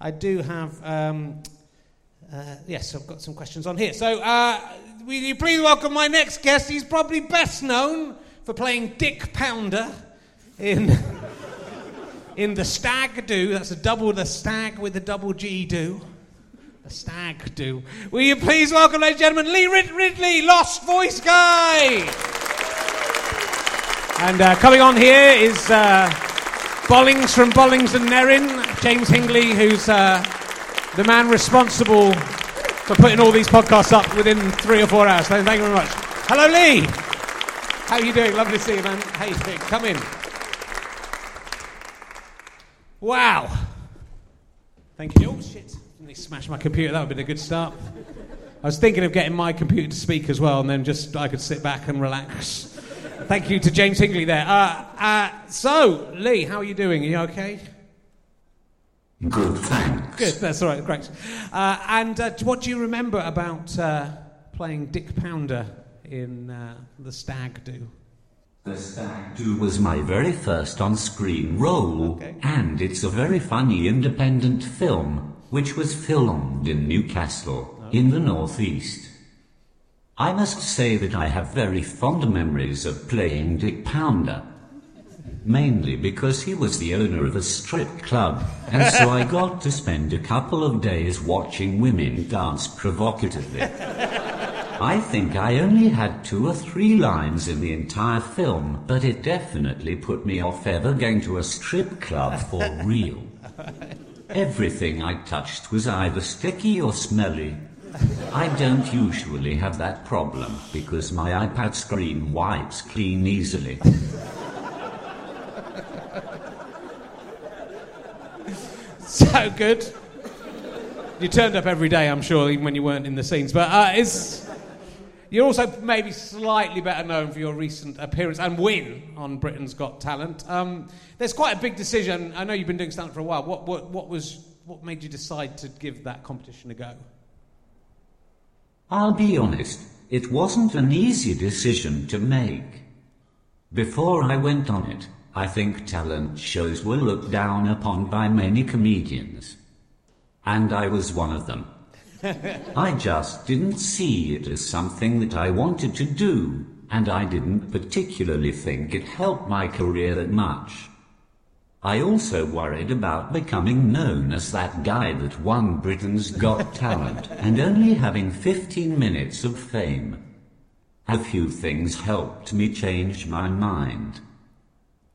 [SPEAKER 1] I do have, um, uh, yes, I've got some questions on here. So, uh, will you please welcome my next guest? He's probably best known for playing Dick Pounder in, in The Stag Do. That's a double, The Stag with the double G Do. The stag do. Will you please welcome, ladies and gentlemen, Lee Rid- Ridley, Lost Voice Guy. And uh, coming on here is uh, Bollings from Bollings and Nerin, James Hingley, who's uh, the man responsible for putting all these podcasts up within three or four hours. So thank you very much. Hello, Lee. How are you doing? Lovely to see you, man. How you doing? Come in. Wow. Thank you. Oh, shit. They smashed my computer. That would have been a good start. I was thinking of getting my computer to speak as well, and then just I could sit back and relax. Thank you to James Hingley there. Uh, uh, so, Lee, how are you doing? Are you okay?
[SPEAKER 3] Good, thanks.
[SPEAKER 1] Good, that's all right, great. Uh, and uh, what do you remember about uh, playing Dick Pounder in uh, The Stag Do?
[SPEAKER 3] The Stag Do was my very first on-screen role,
[SPEAKER 1] Okay.
[SPEAKER 3] and it's a very funny independent film, which was filmed in Newcastle, in the northeast. I must say that I have very fond memories of playing Dick Pounder. Mainly because he was the owner of a strip club, and so I got to spend a couple of days watching women dance provocatively. I think I only had two or three lines in the entire film, but it definitely put me off ever going to a strip club for real. Everything I touched was either sticky or smelly. I don't usually have that problem because my iPad screen wipes clean easily.
[SPEAKER 1] So good. You turned up every day, I'm sure, even when you weren't in the scenes. But uh, is you're also maybe slightly better known for your recent appearance and win on Britain's Got Talent. Um, there's quite a big decision. I know you've been doing stand-up for a while. What, what, what was what made you decide to give that competition a go?
[SPEAKER 3] I'll be honest, it wasn't an easy decision to make. Before I went on it, I think talent shows were looked down upon by many comedians. And I was one of them. I just didn't see it as something that I wanted to do, and I didn't particularly think it helped my career that much. I also worried about becoming known as that guy that won Britain's Got Talent and only having 15 minutes of fame. A few things helped me change my mind.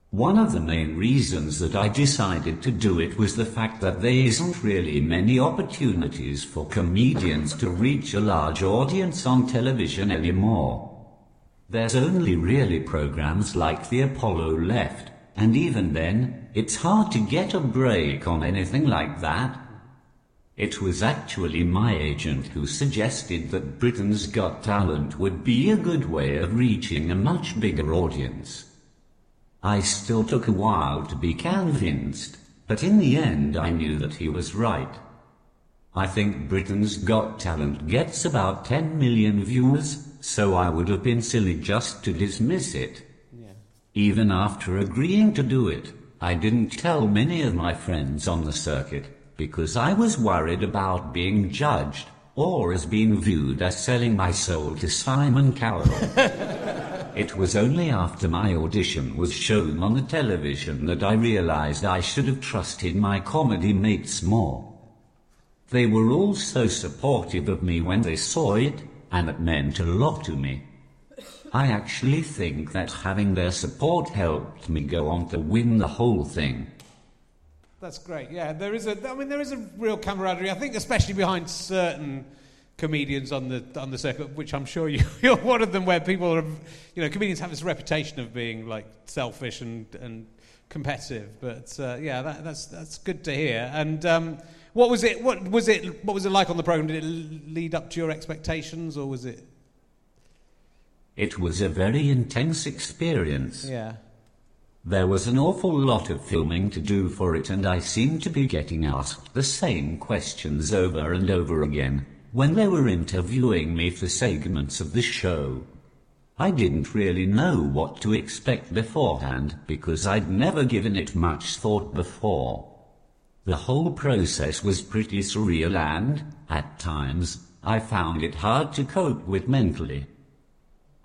[SPEAKER 3] One of the main reasons that I decided to do it was the fact that there isn't really many opportunities for comedians to reach a large audience on television anymore. There's only really programs like the Apollo left, and even then, it's hard to get a break on anything like that. It was actually my agent who suggested that Britain's Got Talent would be a good way of reaching a much bigger audience. I still took a while to be convinced, but in the end I knew that he was right. I think Britain's Got Talent gets about 10 million viewers, so I would have been silly just to dismiss it. Even after agreeing to do it, I didn't tell many of my friends on the circuit because I was worried about being judged or as being viewed as selling my soul to Simon Cowell. it was only after my audition was shown on the television that I realized I should have trusted my comedy mates more. They were all so supportive of me when they saw it, and it meant a lot to me. I actually think that having their support helped me go on to win the whole thing.
[SPEAKER 1] That's great. Yeah, there is a. I mean, there is a real camaraderie. I think, especially behind certain comedians on the on the circuit, which I'm sure you, you're one of them, where people are, you know, comedians have this reputation of being like selfish and and competitive. But uh, yeah, that, that's that's good to hear. And um, what was it? What was it? What was it like on the program? Did it lead up to your expectations, or was it?
[SPEAKER 3] It was a very intense experience.
[SPEAKER 1] Yeah.
[SPEAKER 3] There was an awful lot of filming to do for it, and I seemed to be getting asked the same questions over and over again when they were interviewing me for segments of the show. I didn't really know what to expect beforehand because I'd never given it much thought before. The whole process was pretty surreal and, at times, I found it hard to cope with mentally.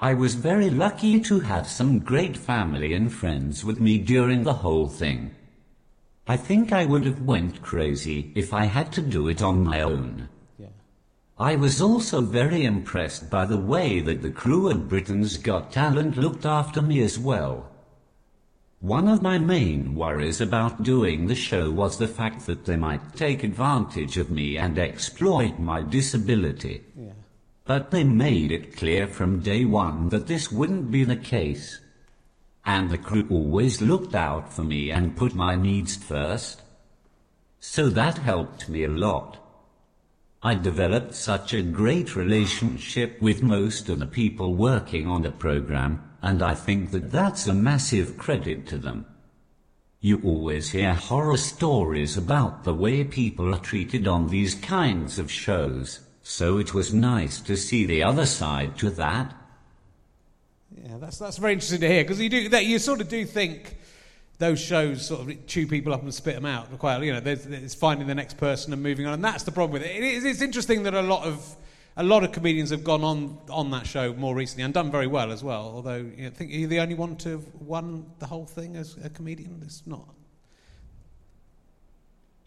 [SPEAKER 3] I was very lucky to have some great family and friends with me during the whole thing. I think I would have went crazy if I had to do it on my own.
[SPEAKER 1] Yeah.
[SPEAKER 3] I was also very impressed by the way that the crew at Britain's Got Talent looked after me as well. One of my main worries about doing the show was the fact that they might take advantage of me and exploit my disability.
[SPEAKER 1] Yeah.
[SPEAKER 3] But they made it clear from day one that this wouldn't be the case. And the crew always looked out for me and put my needs first. So that helped me a lot. I developed such a great relationship with most of the people working on the program, and I think that that's a massive credit to them. You always hear horror stories about the way people are treated on these kinds of shows, so it was nice to see the other side to that.
[SPEAKER 1] Yeah, that's that's very interesting to hear because you do that. You sort of do think those shows sort of chew people up and spit them out. Quite, you know, it's finding the next person and moving on, and that's the problem with it. it is, it's interesting that a lot of a lot of comedians have gone on on that show more recently and done very well as well. Although you know, think you're the only one to have won the whole thing as a comedian. It's not.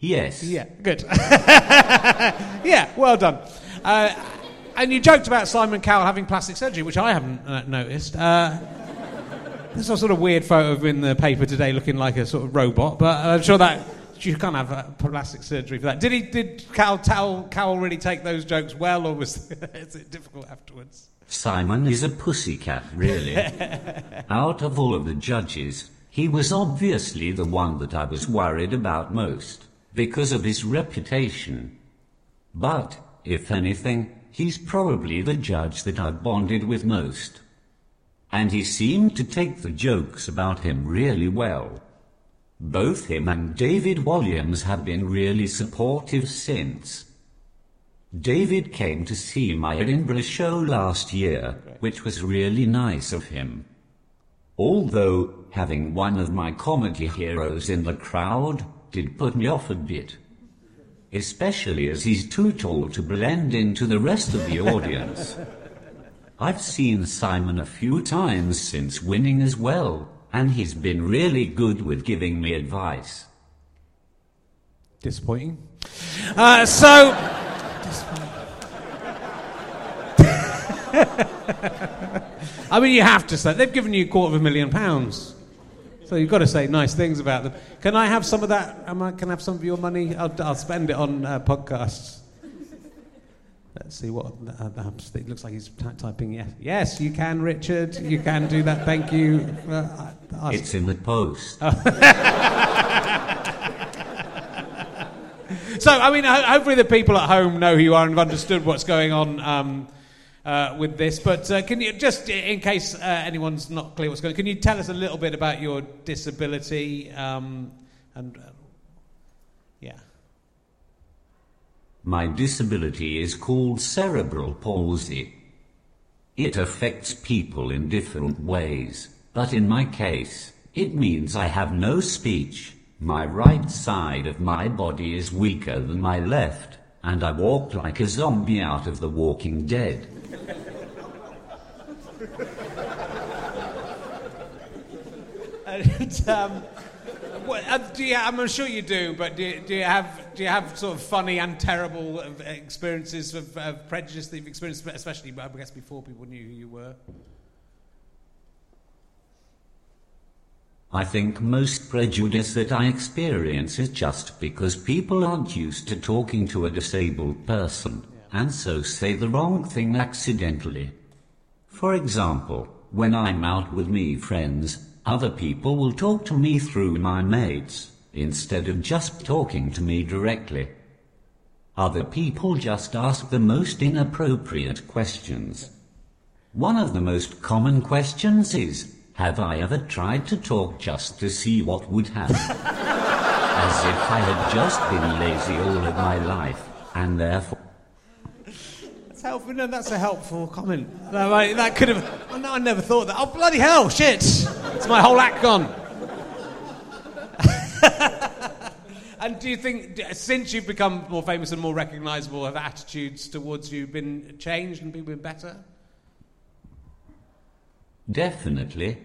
[SPEAKER 3] Yes.
[SPEAKER 1] Yeah, good. yeah, well done. Uh, and you joked about Simon Cowell having plastic surgery, which I haven't uh, noticed. Uh, there's a sort of weird photo of him in the paper today looking like a sort of robot, but I'm sure that you can't have a plastic surgery for that. Did he? Did Cowell, Cowell, Cowell really take those jokes well, or was is it difficult afterwards?
[SPEAKER 3] Simon is a pussycat, really. Out of all of the judges, he was obviously the one that I was worried about most, because of his reputation. But, if anything, he's probably the judge that I bonded with most. And he seemed to take the jokes about him really well. Both him and David Walliams have been really supportive since. David came to see my Edinburgh show last year, which was really nice of him. Although, having one of my comedy heroes in the crowd did put me off a bit. Especially as he's too tall to blend into the rest of the audience. I've seen Simon a few times since winning as well, and he's been really good with giving me advice.
[SPEAKER 1] Disappointing. Uh, so. I mean, you have to say they've given you a quarter of a million pounds, so you've got to say nice things about them. Can I have some of that? Am I, can I have some of your money? I'll, I'll spend it on uh, podcasts. Let's see what uh, it looks like. He's t- typing yes. Yes, you can, Richard. You can do that. Thank you. Uh,
[SPEAKER 3] it's in the post.
[SPEAKER 1] so, I mean, ho- hopefully the people at home know who you are and have understood what's going on. Um, uh, with this. But uh, can you just, in case uh, anyone's not clear what's going on, can you tell us a little bit about your disability um, and uh, yeah.
[SPEAKER 3] My disability is called cerebral palsy. It affects people in different ways, but in my case, it means I have no speech. My right side of my body is weaker than my left, and I walk like a zombie out of The Walking Dead.
[SPEAKER 1] And, um, uh, do you, I'm sure you do, but do you, do you, have do you have sort of funny and terrible experiences of, of prejudice that you've experienced, especially I guess before people knew who you were?
[SPEAKER 3] I think most prejudice that I experience is just because people aren't used to talking to a disabled person. And so say the wrong thing accidentally. For example, when I'm out with me friends, other people will talk to me through my mates, instead of just talking to me directly. Other people just ask the most inappropriate questions. One of the most common questions is, have I ever tried to talk just to see what would happen? As if I had just been lazy all of my life, and therefore
[SPEAKER 1] that's helpful. No, that's a helpful comment. That could have. Oh, no, I never thought that. Oh, bloody hell, shit! It's my whole act gone. and do you think, since you've become more famous and more recognisable, have attitudes towards you been changed and people been better?
[SPEAKER 3] Definitely.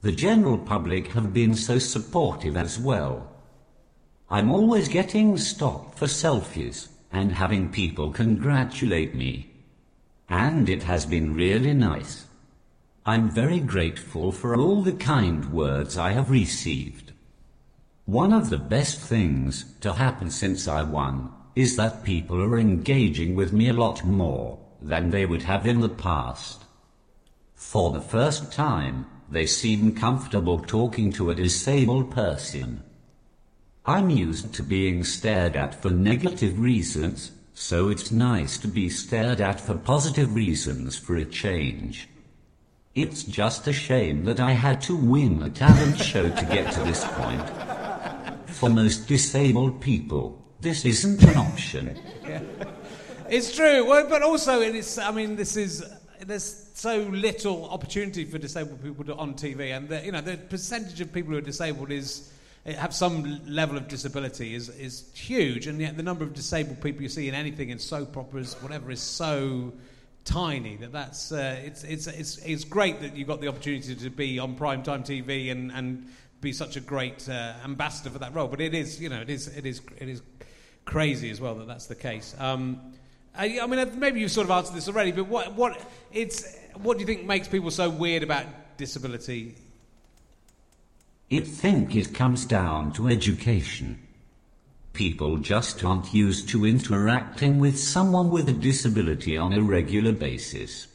[SPEAKER 3] The general public have been so supportive as well. I'm always getting stopped for selfies and having people congratulate me. And it has been really nice. I'm very grateful for all the kind words I have received. One of the best things to happen since I won is that people are engaging with me a lot more than they would have in the past. For the first time, they seem comfortable talking to a disabled person. I'm used to being stared at for negative reasons, so it's nice to be stared at for positive reasons for a change. It's just a shame that I had to win a talent show to get to this point. For most disabled people, this isn't an option.
[SPEAKER 1] It's true, well, but also it is. I mean, this is there's so little opportunity for disabled people to, on TV, and the, you know the percentage of people who are disabled is have some level of disability is is huge, and yet the number of disabled people you see in anything in soap operas, whatever, is so tiny that that's uh, it's, it's it's it's great that you've got the opportunity to be on primetime TV and and be such a great uh, ambassador for that role. But it is you know it is it is it is crazy as well that that's the case. Um, I, I mean, maybe you've sort of answered this already, but what, what, it's, what do you think makes people so weird about disability?
[SPEAKER 3] I think it comes down to education. People just aren't used to interacting with someone with a disability on a regular basis.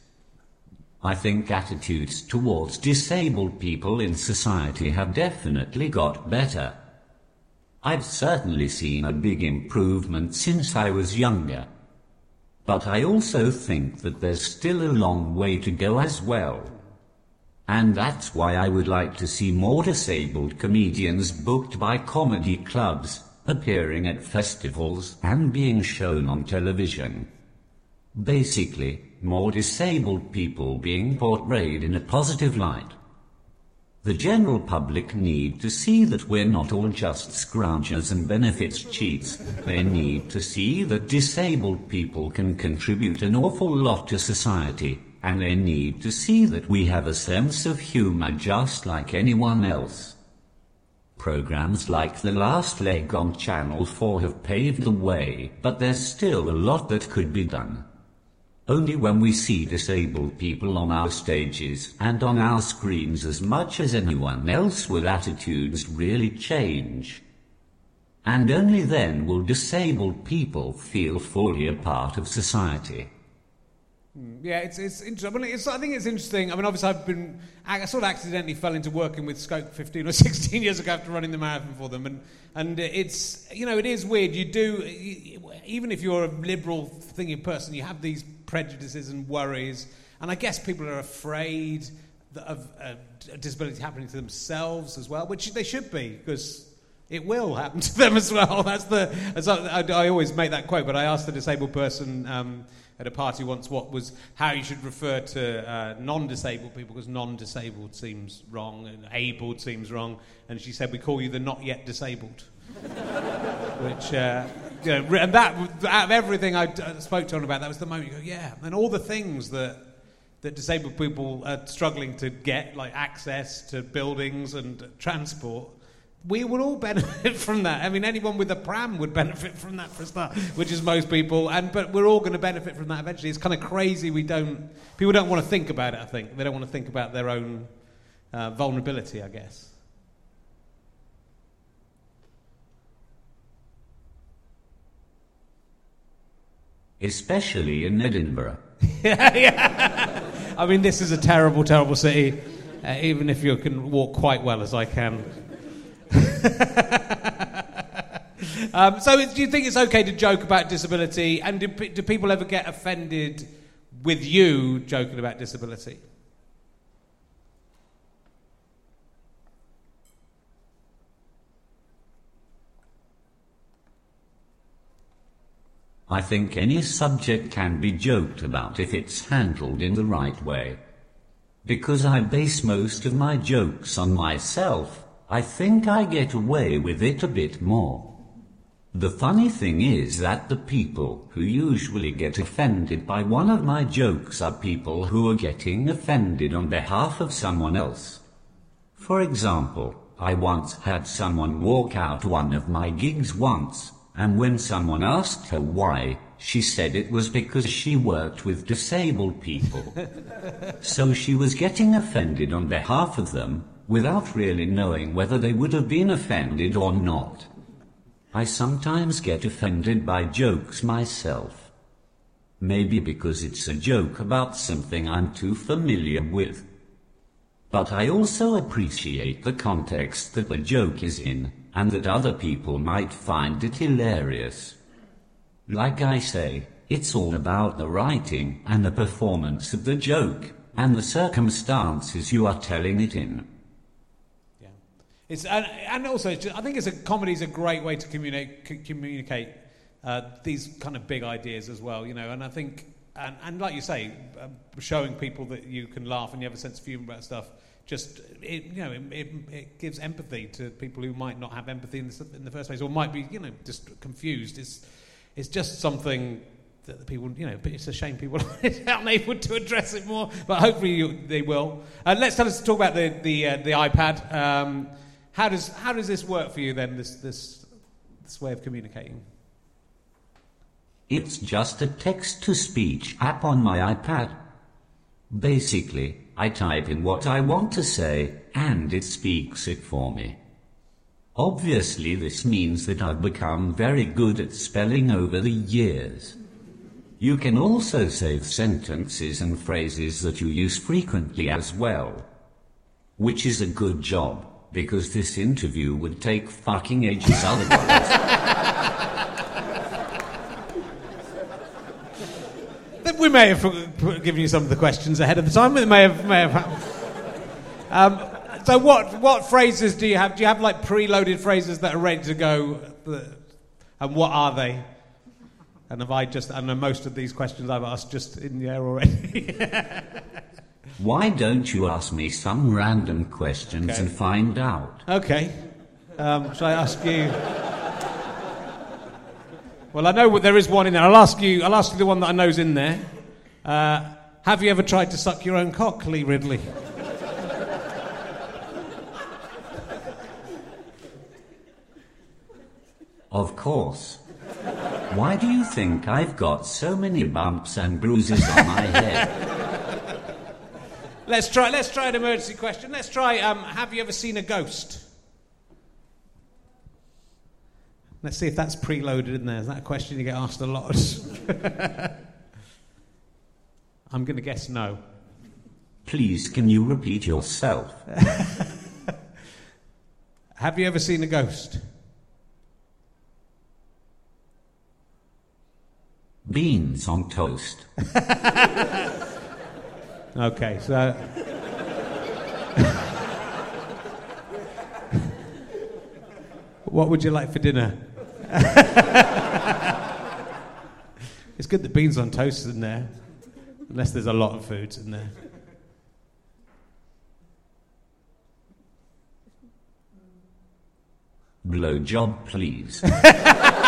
[SPEAKER 3] I think attitudes towards disabled people in society have definitely got better. I've certainly seen a big improvement since I was younger. But I also think that there's still a long way to go as well. And that's why I would like to see more disabled comedians booked by comedy clubs, appearing at festivals, and being shown on television. Basically, more disabled people being portrayed in a positive light. The general public need to see that we're not all just scroungers and benefits cheats. They need to see that disabled people can contribute an awful lot to society, and they need to see that we have a sense of humor just like anyone else. Programs like The Last Leg on Channel 4 have paved the way, but there's still a lot that could be done. Only when we see disabled people on our stages and on our screens as much as anyone else will attitudes really change. And only then will disabled people feel fully a part of society.
[SPEAKER 1] Yeah, it's it's interesting. It's, I think it's interesting. I mean, obviously, I've been I sort of accidentally fell into working with Scope 15 or 16 years ago after running the marathon for them, and and it's you know it is weird. You do even if you're a liberal thinking person, you have these prejudices and worries, and I guess people are afraid of disability happening to themselves as well, which they should be because it will happen to them as well. That's the as I, I, always make that quote, but I asked a disabled person. Um, at a party once what was how you should refer to uh, non-disabled people because non-disabled seems wrong and abled seems wrong. And she said we call you the not yet disabled which uh, you know, and that out of everything I spoke to her about that was the moment you go yeah. And all the things that that disabled people are struggling to get like access to buildings and transport we would all benefit from that. I mean, anyone with a pram would benefit from that for a start, which is most people. And but we're all going to benefit from that eventually. It's kind of crazy. We don't. People don't want to think about it. I think they don't want to think about their own uh, vulnerability. I guess.
[SPEAKER 3] Especially in Edinburgh.
[SPEAKER 1] yeah, yeah. I mean, this is a terrible, terrible city. Uh, even if you can walk quite well as I can. um, so, do you think it's okay to joke about disability? And do, do people ever get offended with you joking about disability?
[SPEAKER 3] I think any subject can be joked about if it's handled in the right way. Because I base most of my jokes on myself, I think I get away with it a bit more. The funny thing is that the people who usually get offended by one of my jokes are people who are getting offended on behalf of someone else. For example, I once had someone walk out one of my gigs once, and when someone asked her why, she said it was because she worked with disabled people. so she was getting offended on behalf of them, without really knowing whether they would have been offended or not. I sometimes get offended by jokes myself. Maybe because it's a joke about something I'm too familiar with. But I also appreciate the context that the joke is in, and that other people might find it hilarious. Like I say, it's all about the writing and the performance of the joke, and the circumstances you are telling it in.
[SPEAKER 1] It's, and, and also, just- I think it's a comedy is a great way to communicate, c- communicate uh, these kind of big ideas as well, you know. And I think, and, and like you say, uh, showing people that you can laugh and you have a sense of humour about stuff, just it, you know, it, it, it gives empathy to people who might not have empathy in the, in the first place, or might be, you know, just confused. It's it's just something that the people, you know, it's a shame people aren't able to address it more, but hopefully you, they will. Uh, let's us talk about the the, uh, the iPad. Um, how does how does this work for you then? This this this way of communicating.
[SPEAKER 3] It's just a text to speech app on my iPad. Basically, I type in what I want to say, and it speaks it for me. Obviously, this means that I've become very good at spelling over the years. You can also save sentences and phrases that you use frequently as well. Which is a good job, because this interview would take fucking ages otherwise.
[SPEAKER 1] We may have put- put- given you some of the questions ahead of the time. We may have may have. Um, so what what phrases do you have? Do you have like preloaded phrases that are ready to go? And what are they? And have I just? I know most of these questions I've asked just in the air already.
[SPEAKER 3] Why don't you ask me some random questions
[SPEAKER 1] Okay.
[SPEAKER 3] and find out?
[SPEAKER 1] Okay. Um, shall I ask you? Well, I know what- there is one in there. I'll ask you. I'll ask you the one that I know's in there. Uh, have you ever tried to suck your own cock, Lee Ridley?
[SPEAKER 3] Of course. Why do you think I've got so many bumps and bruises on my head?
[SPEAKER 1] Let's try. Let's try an emergency question. Let's try. Um, have you ever seen a ghost? Let's see if that's preloaded in there. Is that a question you get asked a lot? I'm going to guess no.
[SPEAKER 3] Please, can you repeat yourself?
[SPEAKER 1] Have you ever seen a ghost?
[SPEAKER 3] Beans on toast.
[SPEAKER 1] Okay, so. what would you like for dinner? it's good that beans on toast is in there, unless there's a lot of foods in there.
[SPEAKER 3] Blow job, please.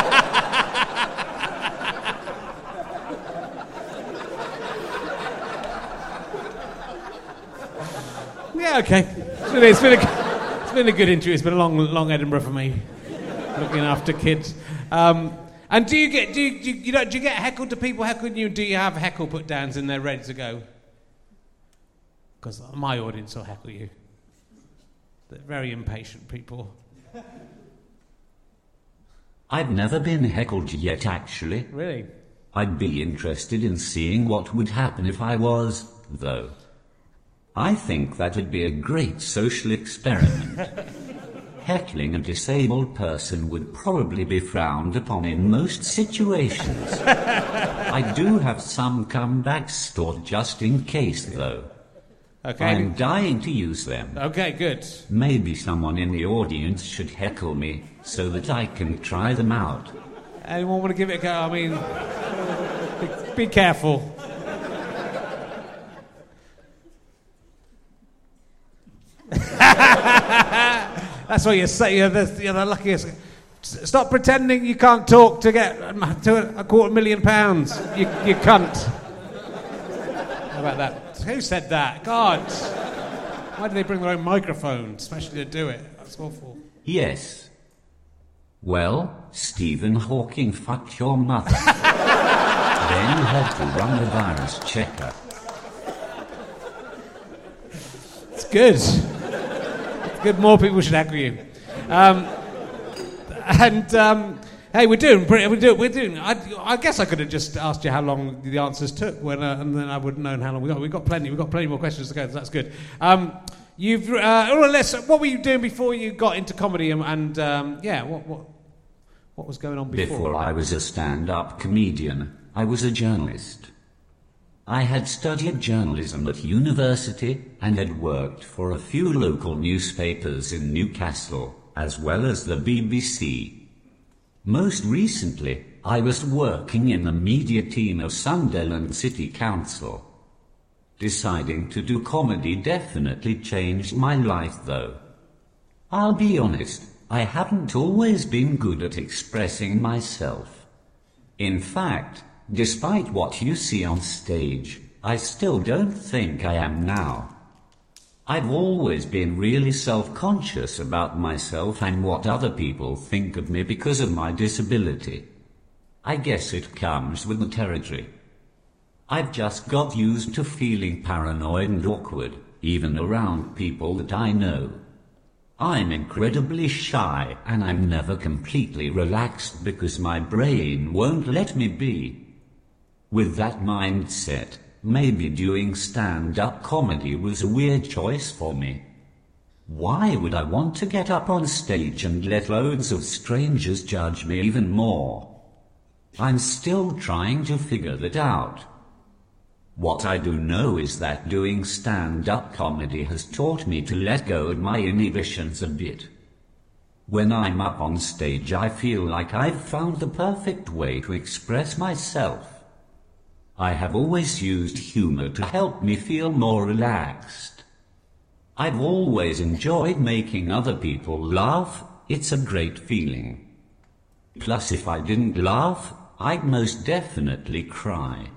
[SPEAKER 1] Yeah, okay. It's been, it's been, a, it's been a good interview. It's been a long, long Edinburgh for me, looking after kids. Um, and do you get do you, do you, you know, do you get heckled? Do people heckle you? Do you have heckle put downs in they're ready to go? Because my audience will heckle you. They're very impatient people.
[SPEAKER 3] I've never been heckled yet, actually.
[SPEAKER 1] Really?
[SPEAKER 3] I'd be interested in seeing what would happen if I was, though. I think that'd be a great social experiment. Heckling a disabled person would probably be frowned upon in most situations. I do have some comebacks stored just in case, though.
[SPEAKER 1] Okay.
[SPEAKER 3] I'm dying to use them.
[SPEAKER 1] Okay, good.
[SPEAKER 3] Maybe someone in the audience should heckle me so that I can try them out.
[SPEAKER 1] Anyone want to give it a go? I mean, be, be careful. That's what you say. You're the, you're the luckiest. S- Stop pretending you can't talk to get to a, a quarter million pounds. You, you cunt. How about that? Who said that? God. Why do they bring their own microphone, especially to do it? That's awful.
[SPEAKER 3] Yes. Well, Stephen Hawking fucked your mother. then you had to run the virus checker.
[SPEAKER 1] It's good. Good. More people should agree you. Um, and um, hey, we're doing. pretty- We're doing. We're doing. I, I guess I could have just asked you how long the answers took, when, uh, and then I would have known how long we got. We've got plenty. We've got plenty more questions to go. So that's good. Um, you've. Uh, well, let's, what were you doing before you got into comedy? And, and um, yeah, what, what what was going on before?
[SPEAKER 3] Before I was a stand-up comedian, I was a journalist. I had studied journalism at university and had worked for a few local newspapers in Newcastle, as well as the BBC. Most recently, I was working in the media team of Sunderland City Council. Deciding to do comedy definitely changed my life though. I'll be honest, I haven't always been good at expressing myself. In fact, despite what you see on stage, I still don't think I am now. I've always been really self-conscious about myself and what other people think of me because of my disability. I guess it comes with the territory. I've just got used to feeling paranoid and awkward, even around people that I know. I'm incredibly shy and I'm never completely relaxed because my brain won't let me be. With that mindset, maybe doing stand-up comedy was a weird choice for me. Why would I want to get up on stage and let loads of strangers judge me even more? I'm still trying to figure that out. What I do know is that doing stand-up comedy has taught me to let go of my inhibitions a bit. When I'm up on stage I feel like I've found the perfect way to express myself. I have always used humor to help me feel more relaxed. I've always enjoyed making other people laugh, it's a great feeling. Plus if I didn't laugh, I'd most definitely cry.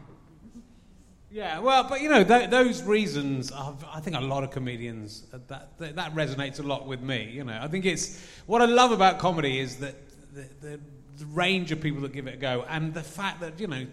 [SPEAKER 1] Yeah, well, but you know th- those reasons. Are, I think a lot of comedians uh, that, that resonates a lot with me. You know, I think it's what I love about comedy is that the, the, the range of people that give it a go, and the fact that you know.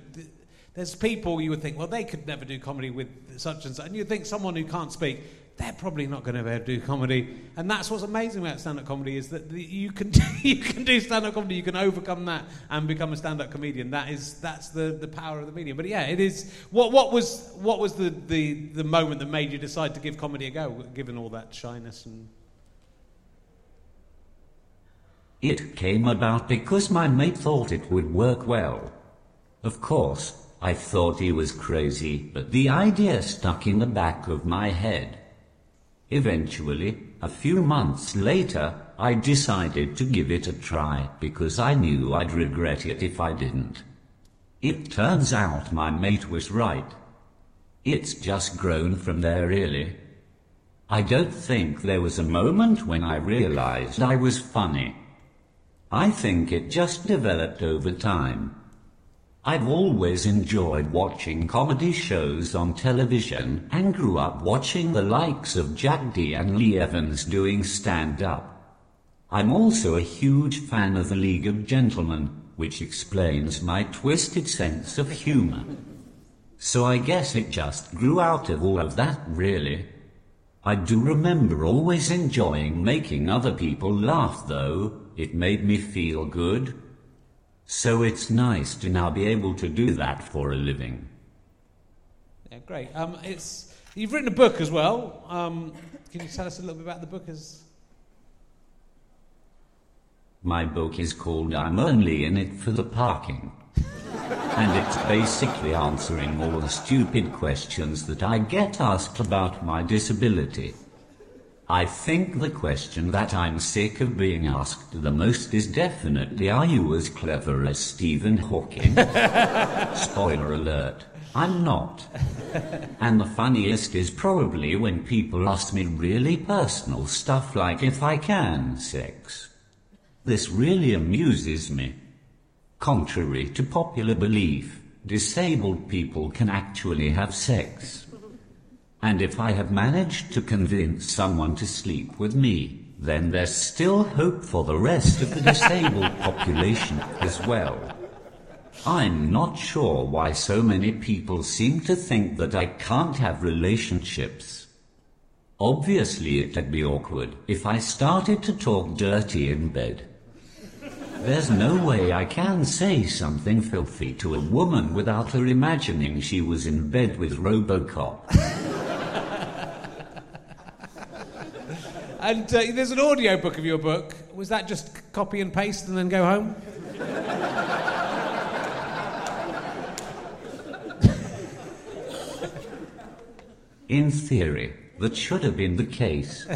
[SPEAKER 1] There's people you would think, well, they could never do comedy with such and such. And you'd think someone who can't speak, they're probably not going to ever do comedy. And that's what's amazing about stand-up comedy is that you can you can do stand-up comedy, you can overcome that and become a stand-up comedian. That is that's the, the power of the medium. But yeah, it is. What what was what was the, the, the moment that made you decide to give comedy a go, given all that shyness and
[SPEAKER 3] It came about because my mate thought it would work well. Of course, I thought he was crazy, but the idea stuck in the back of my head. Eventually, a few months later, I decided to give it a try because I knew I'd regret it if I didn't. It turns out my mate was right. It's just grown from there really. I don't think there was a moment when I realized I was funny. I think it just developed over time. I've always enjoyed watching comedy shows on television and grew up watching the likes of Jack Dee and Lee Evans doing stand-up. I'm also a huge fan of the League of Gentlemen, which explains my twisted sense of humor. So I guess it just grew out of all of that, really. I do remember always enjoying making other people laugh, though. It made me feel good. So it's nice to now be able to do that for a living.
[SPEAKER 1] yeah, great. Um, it's you've written a book as well. Um, can you tell us a little bit about the book? As
[SPEAKER 3] My book is called I'm Only in It for the Parking. and it's basically answering all the stupid questions that I get asked about my disability. I think the question that I'm sick of being asked the most is definitely are you as clever as Stephen Hawking? Spoiler alert, I'm not. And the funniest is probably when people ask me really personal stuff like if I can sex. This really amuses me. Contrary to popular belief, disabled people can actually have sex. And if I have managed to convince someone to sleep with me, then there's still hope for the rest of the disabled population as well. I'm not sure why so many people seem to think that I can't have relationships. Obviously, it'd be awkward if I started to talk dirty in bed. There's no way I can say something filthy to a woman without her imagining she was in bed with Robocop.
[SPEAKER 1] And uh, there's an audio book of your book. Was that just copy and paste and then go home?
[SPEAKER 3] In theory, that should have been the case.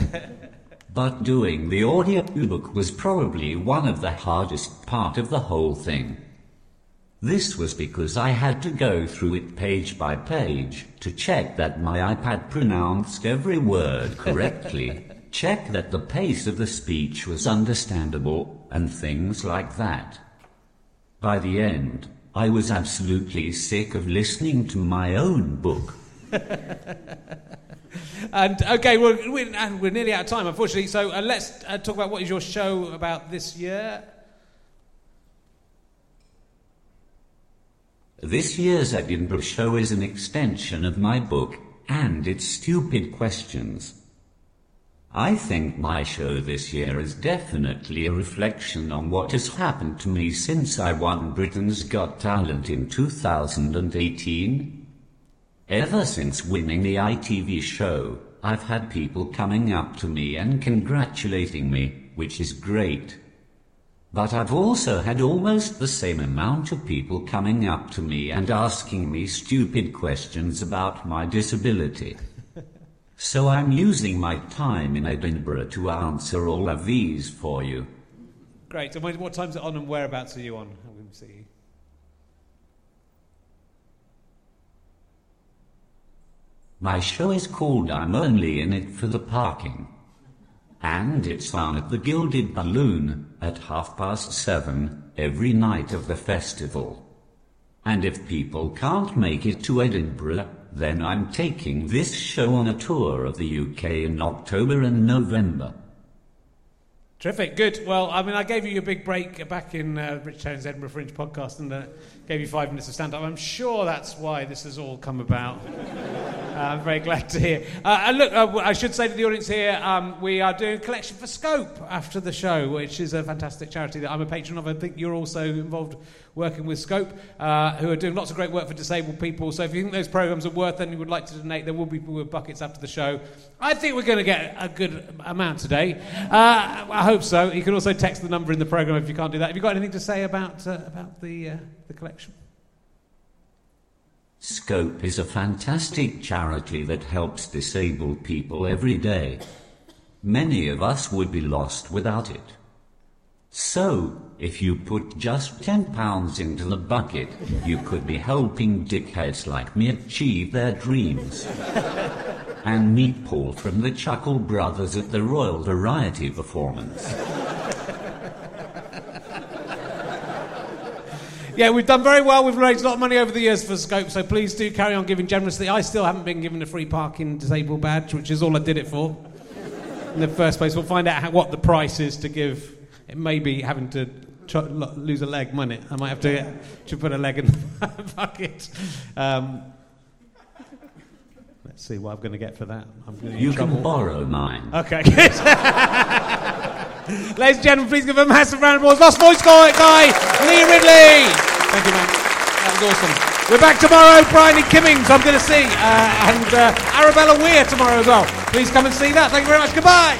[SPEAKER 3] But doing the audio book was probably one of the hardest part of the whole thing. This was because I had to go through it page by page to check that my iPad pronounced every word correctly, check that the pace of the speech was understandable, and things like that. By the end, I was absolutely sick of listening to my own book.
[SPEAKER 1] And okay, we're, we're, we're nearly out of time, unfortunately. So uh, let's uh, talk about what is your show about this year.
[SPEAKER 3] This year's Edinburgh show is an extension of my book and its stupid questions. I think my show this year is definitely a reflection on what has happened to me since I won Britain's Got Talent in 2018. Ever since winning the ITV show, I've had people coming up to me and congratulating me, which is great. But I've also had almost the same amount of people coming up to me and asking me stupid questions about my disability. So I'm using my time in Edinburgh to answer all of these for you.
[SPEAKER 1] Great. And what time's it on and whereabouts are you on? Going to see you.
[SPEAKER 3] My show is called I'm Only in It for the Parking. And it's on at the Gilded Balloon at half past seven every night of the festival. And if people can't make it to Edinburgh, then I'm taking this show on a tour of the UK in October and November.
[SPEAKER 1] Terrific, good. Well, I mean, I gave you a big break back in uh, Rich Town's Edinburgh Fringe podcast and uh, gave you five minutes of stand up. I'm sure that's why this has all come about. uh, I'm very glad to hear. Uh, and look, uh, I should say to the audience here, um, we are doing a collection for Scope after the show, which is a fantastic charity that I'm a patron of. I think you're also involved working with Scope, uh, who are doing lots of great work for disabled people. So if you think those programs are worth and you would like to donate, there will be people with buckets after the show. I think we're going to get a good amount today. Uh, I hope so. You can also text the number in the program if you can't do that. Have you got anything to say about uh, about the the collection?
[SPEAKER 3] Scope is a fantastic charity that helps disabled people every day. Many of us would be lost without it. So, if you put just £10 into the bucket, you could be helping dickheads like me achieve their dreams. and meet Paul from the Chuckle Brothers at the Royal Variety performance.
[SPEAKER 1] Yeah, we've done very well. We've raised a lot of money over the years for Scope, so please do carry on giving generously. I still haven't been given a free parking disabled badge, which is all I did it for. In the first place, we'll find out how, what the price is to give. It may be having to lo- lose a leg, it? I might have to, to put a leg in the bucket. Um, let's see what I'm going to get for that. I'm
[SPEAKER 3] You can borrow mine.
[SPEAKER 1] Okay, good. Ladies and gentlemen, please give a massive round of applause. Lost voice guy, guy Lee Ridley. Thank you, man. That was awesome. We're back tomorrow. Bryony Kimmings, I'm going to see. Uh, and uh, Arabella Weir tomorrow as well. Please come and see that. Thank you very much. Goodbye.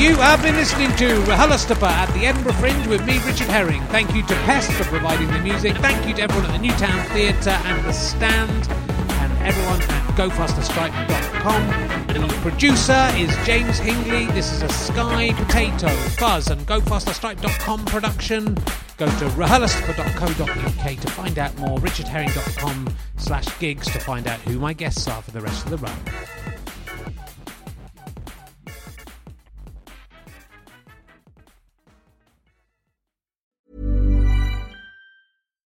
[SPEAKER 1] You have been listening to RHLSTP at the Edinburgh Fringe with me, Richard Herring. Thank you to Pest for providing the music. Thank you to everyone at the New Town Theatre and The Stand, and everyone at GoFasterStripe.com. The producer is James Hingley. This is a Sky Potato, Fuzz, and GoFasterStripe.com production. Go to rehullastapa.co.uk to find out more. RichardHerring.com slash gigs to find out who my guests are for the rest of the run.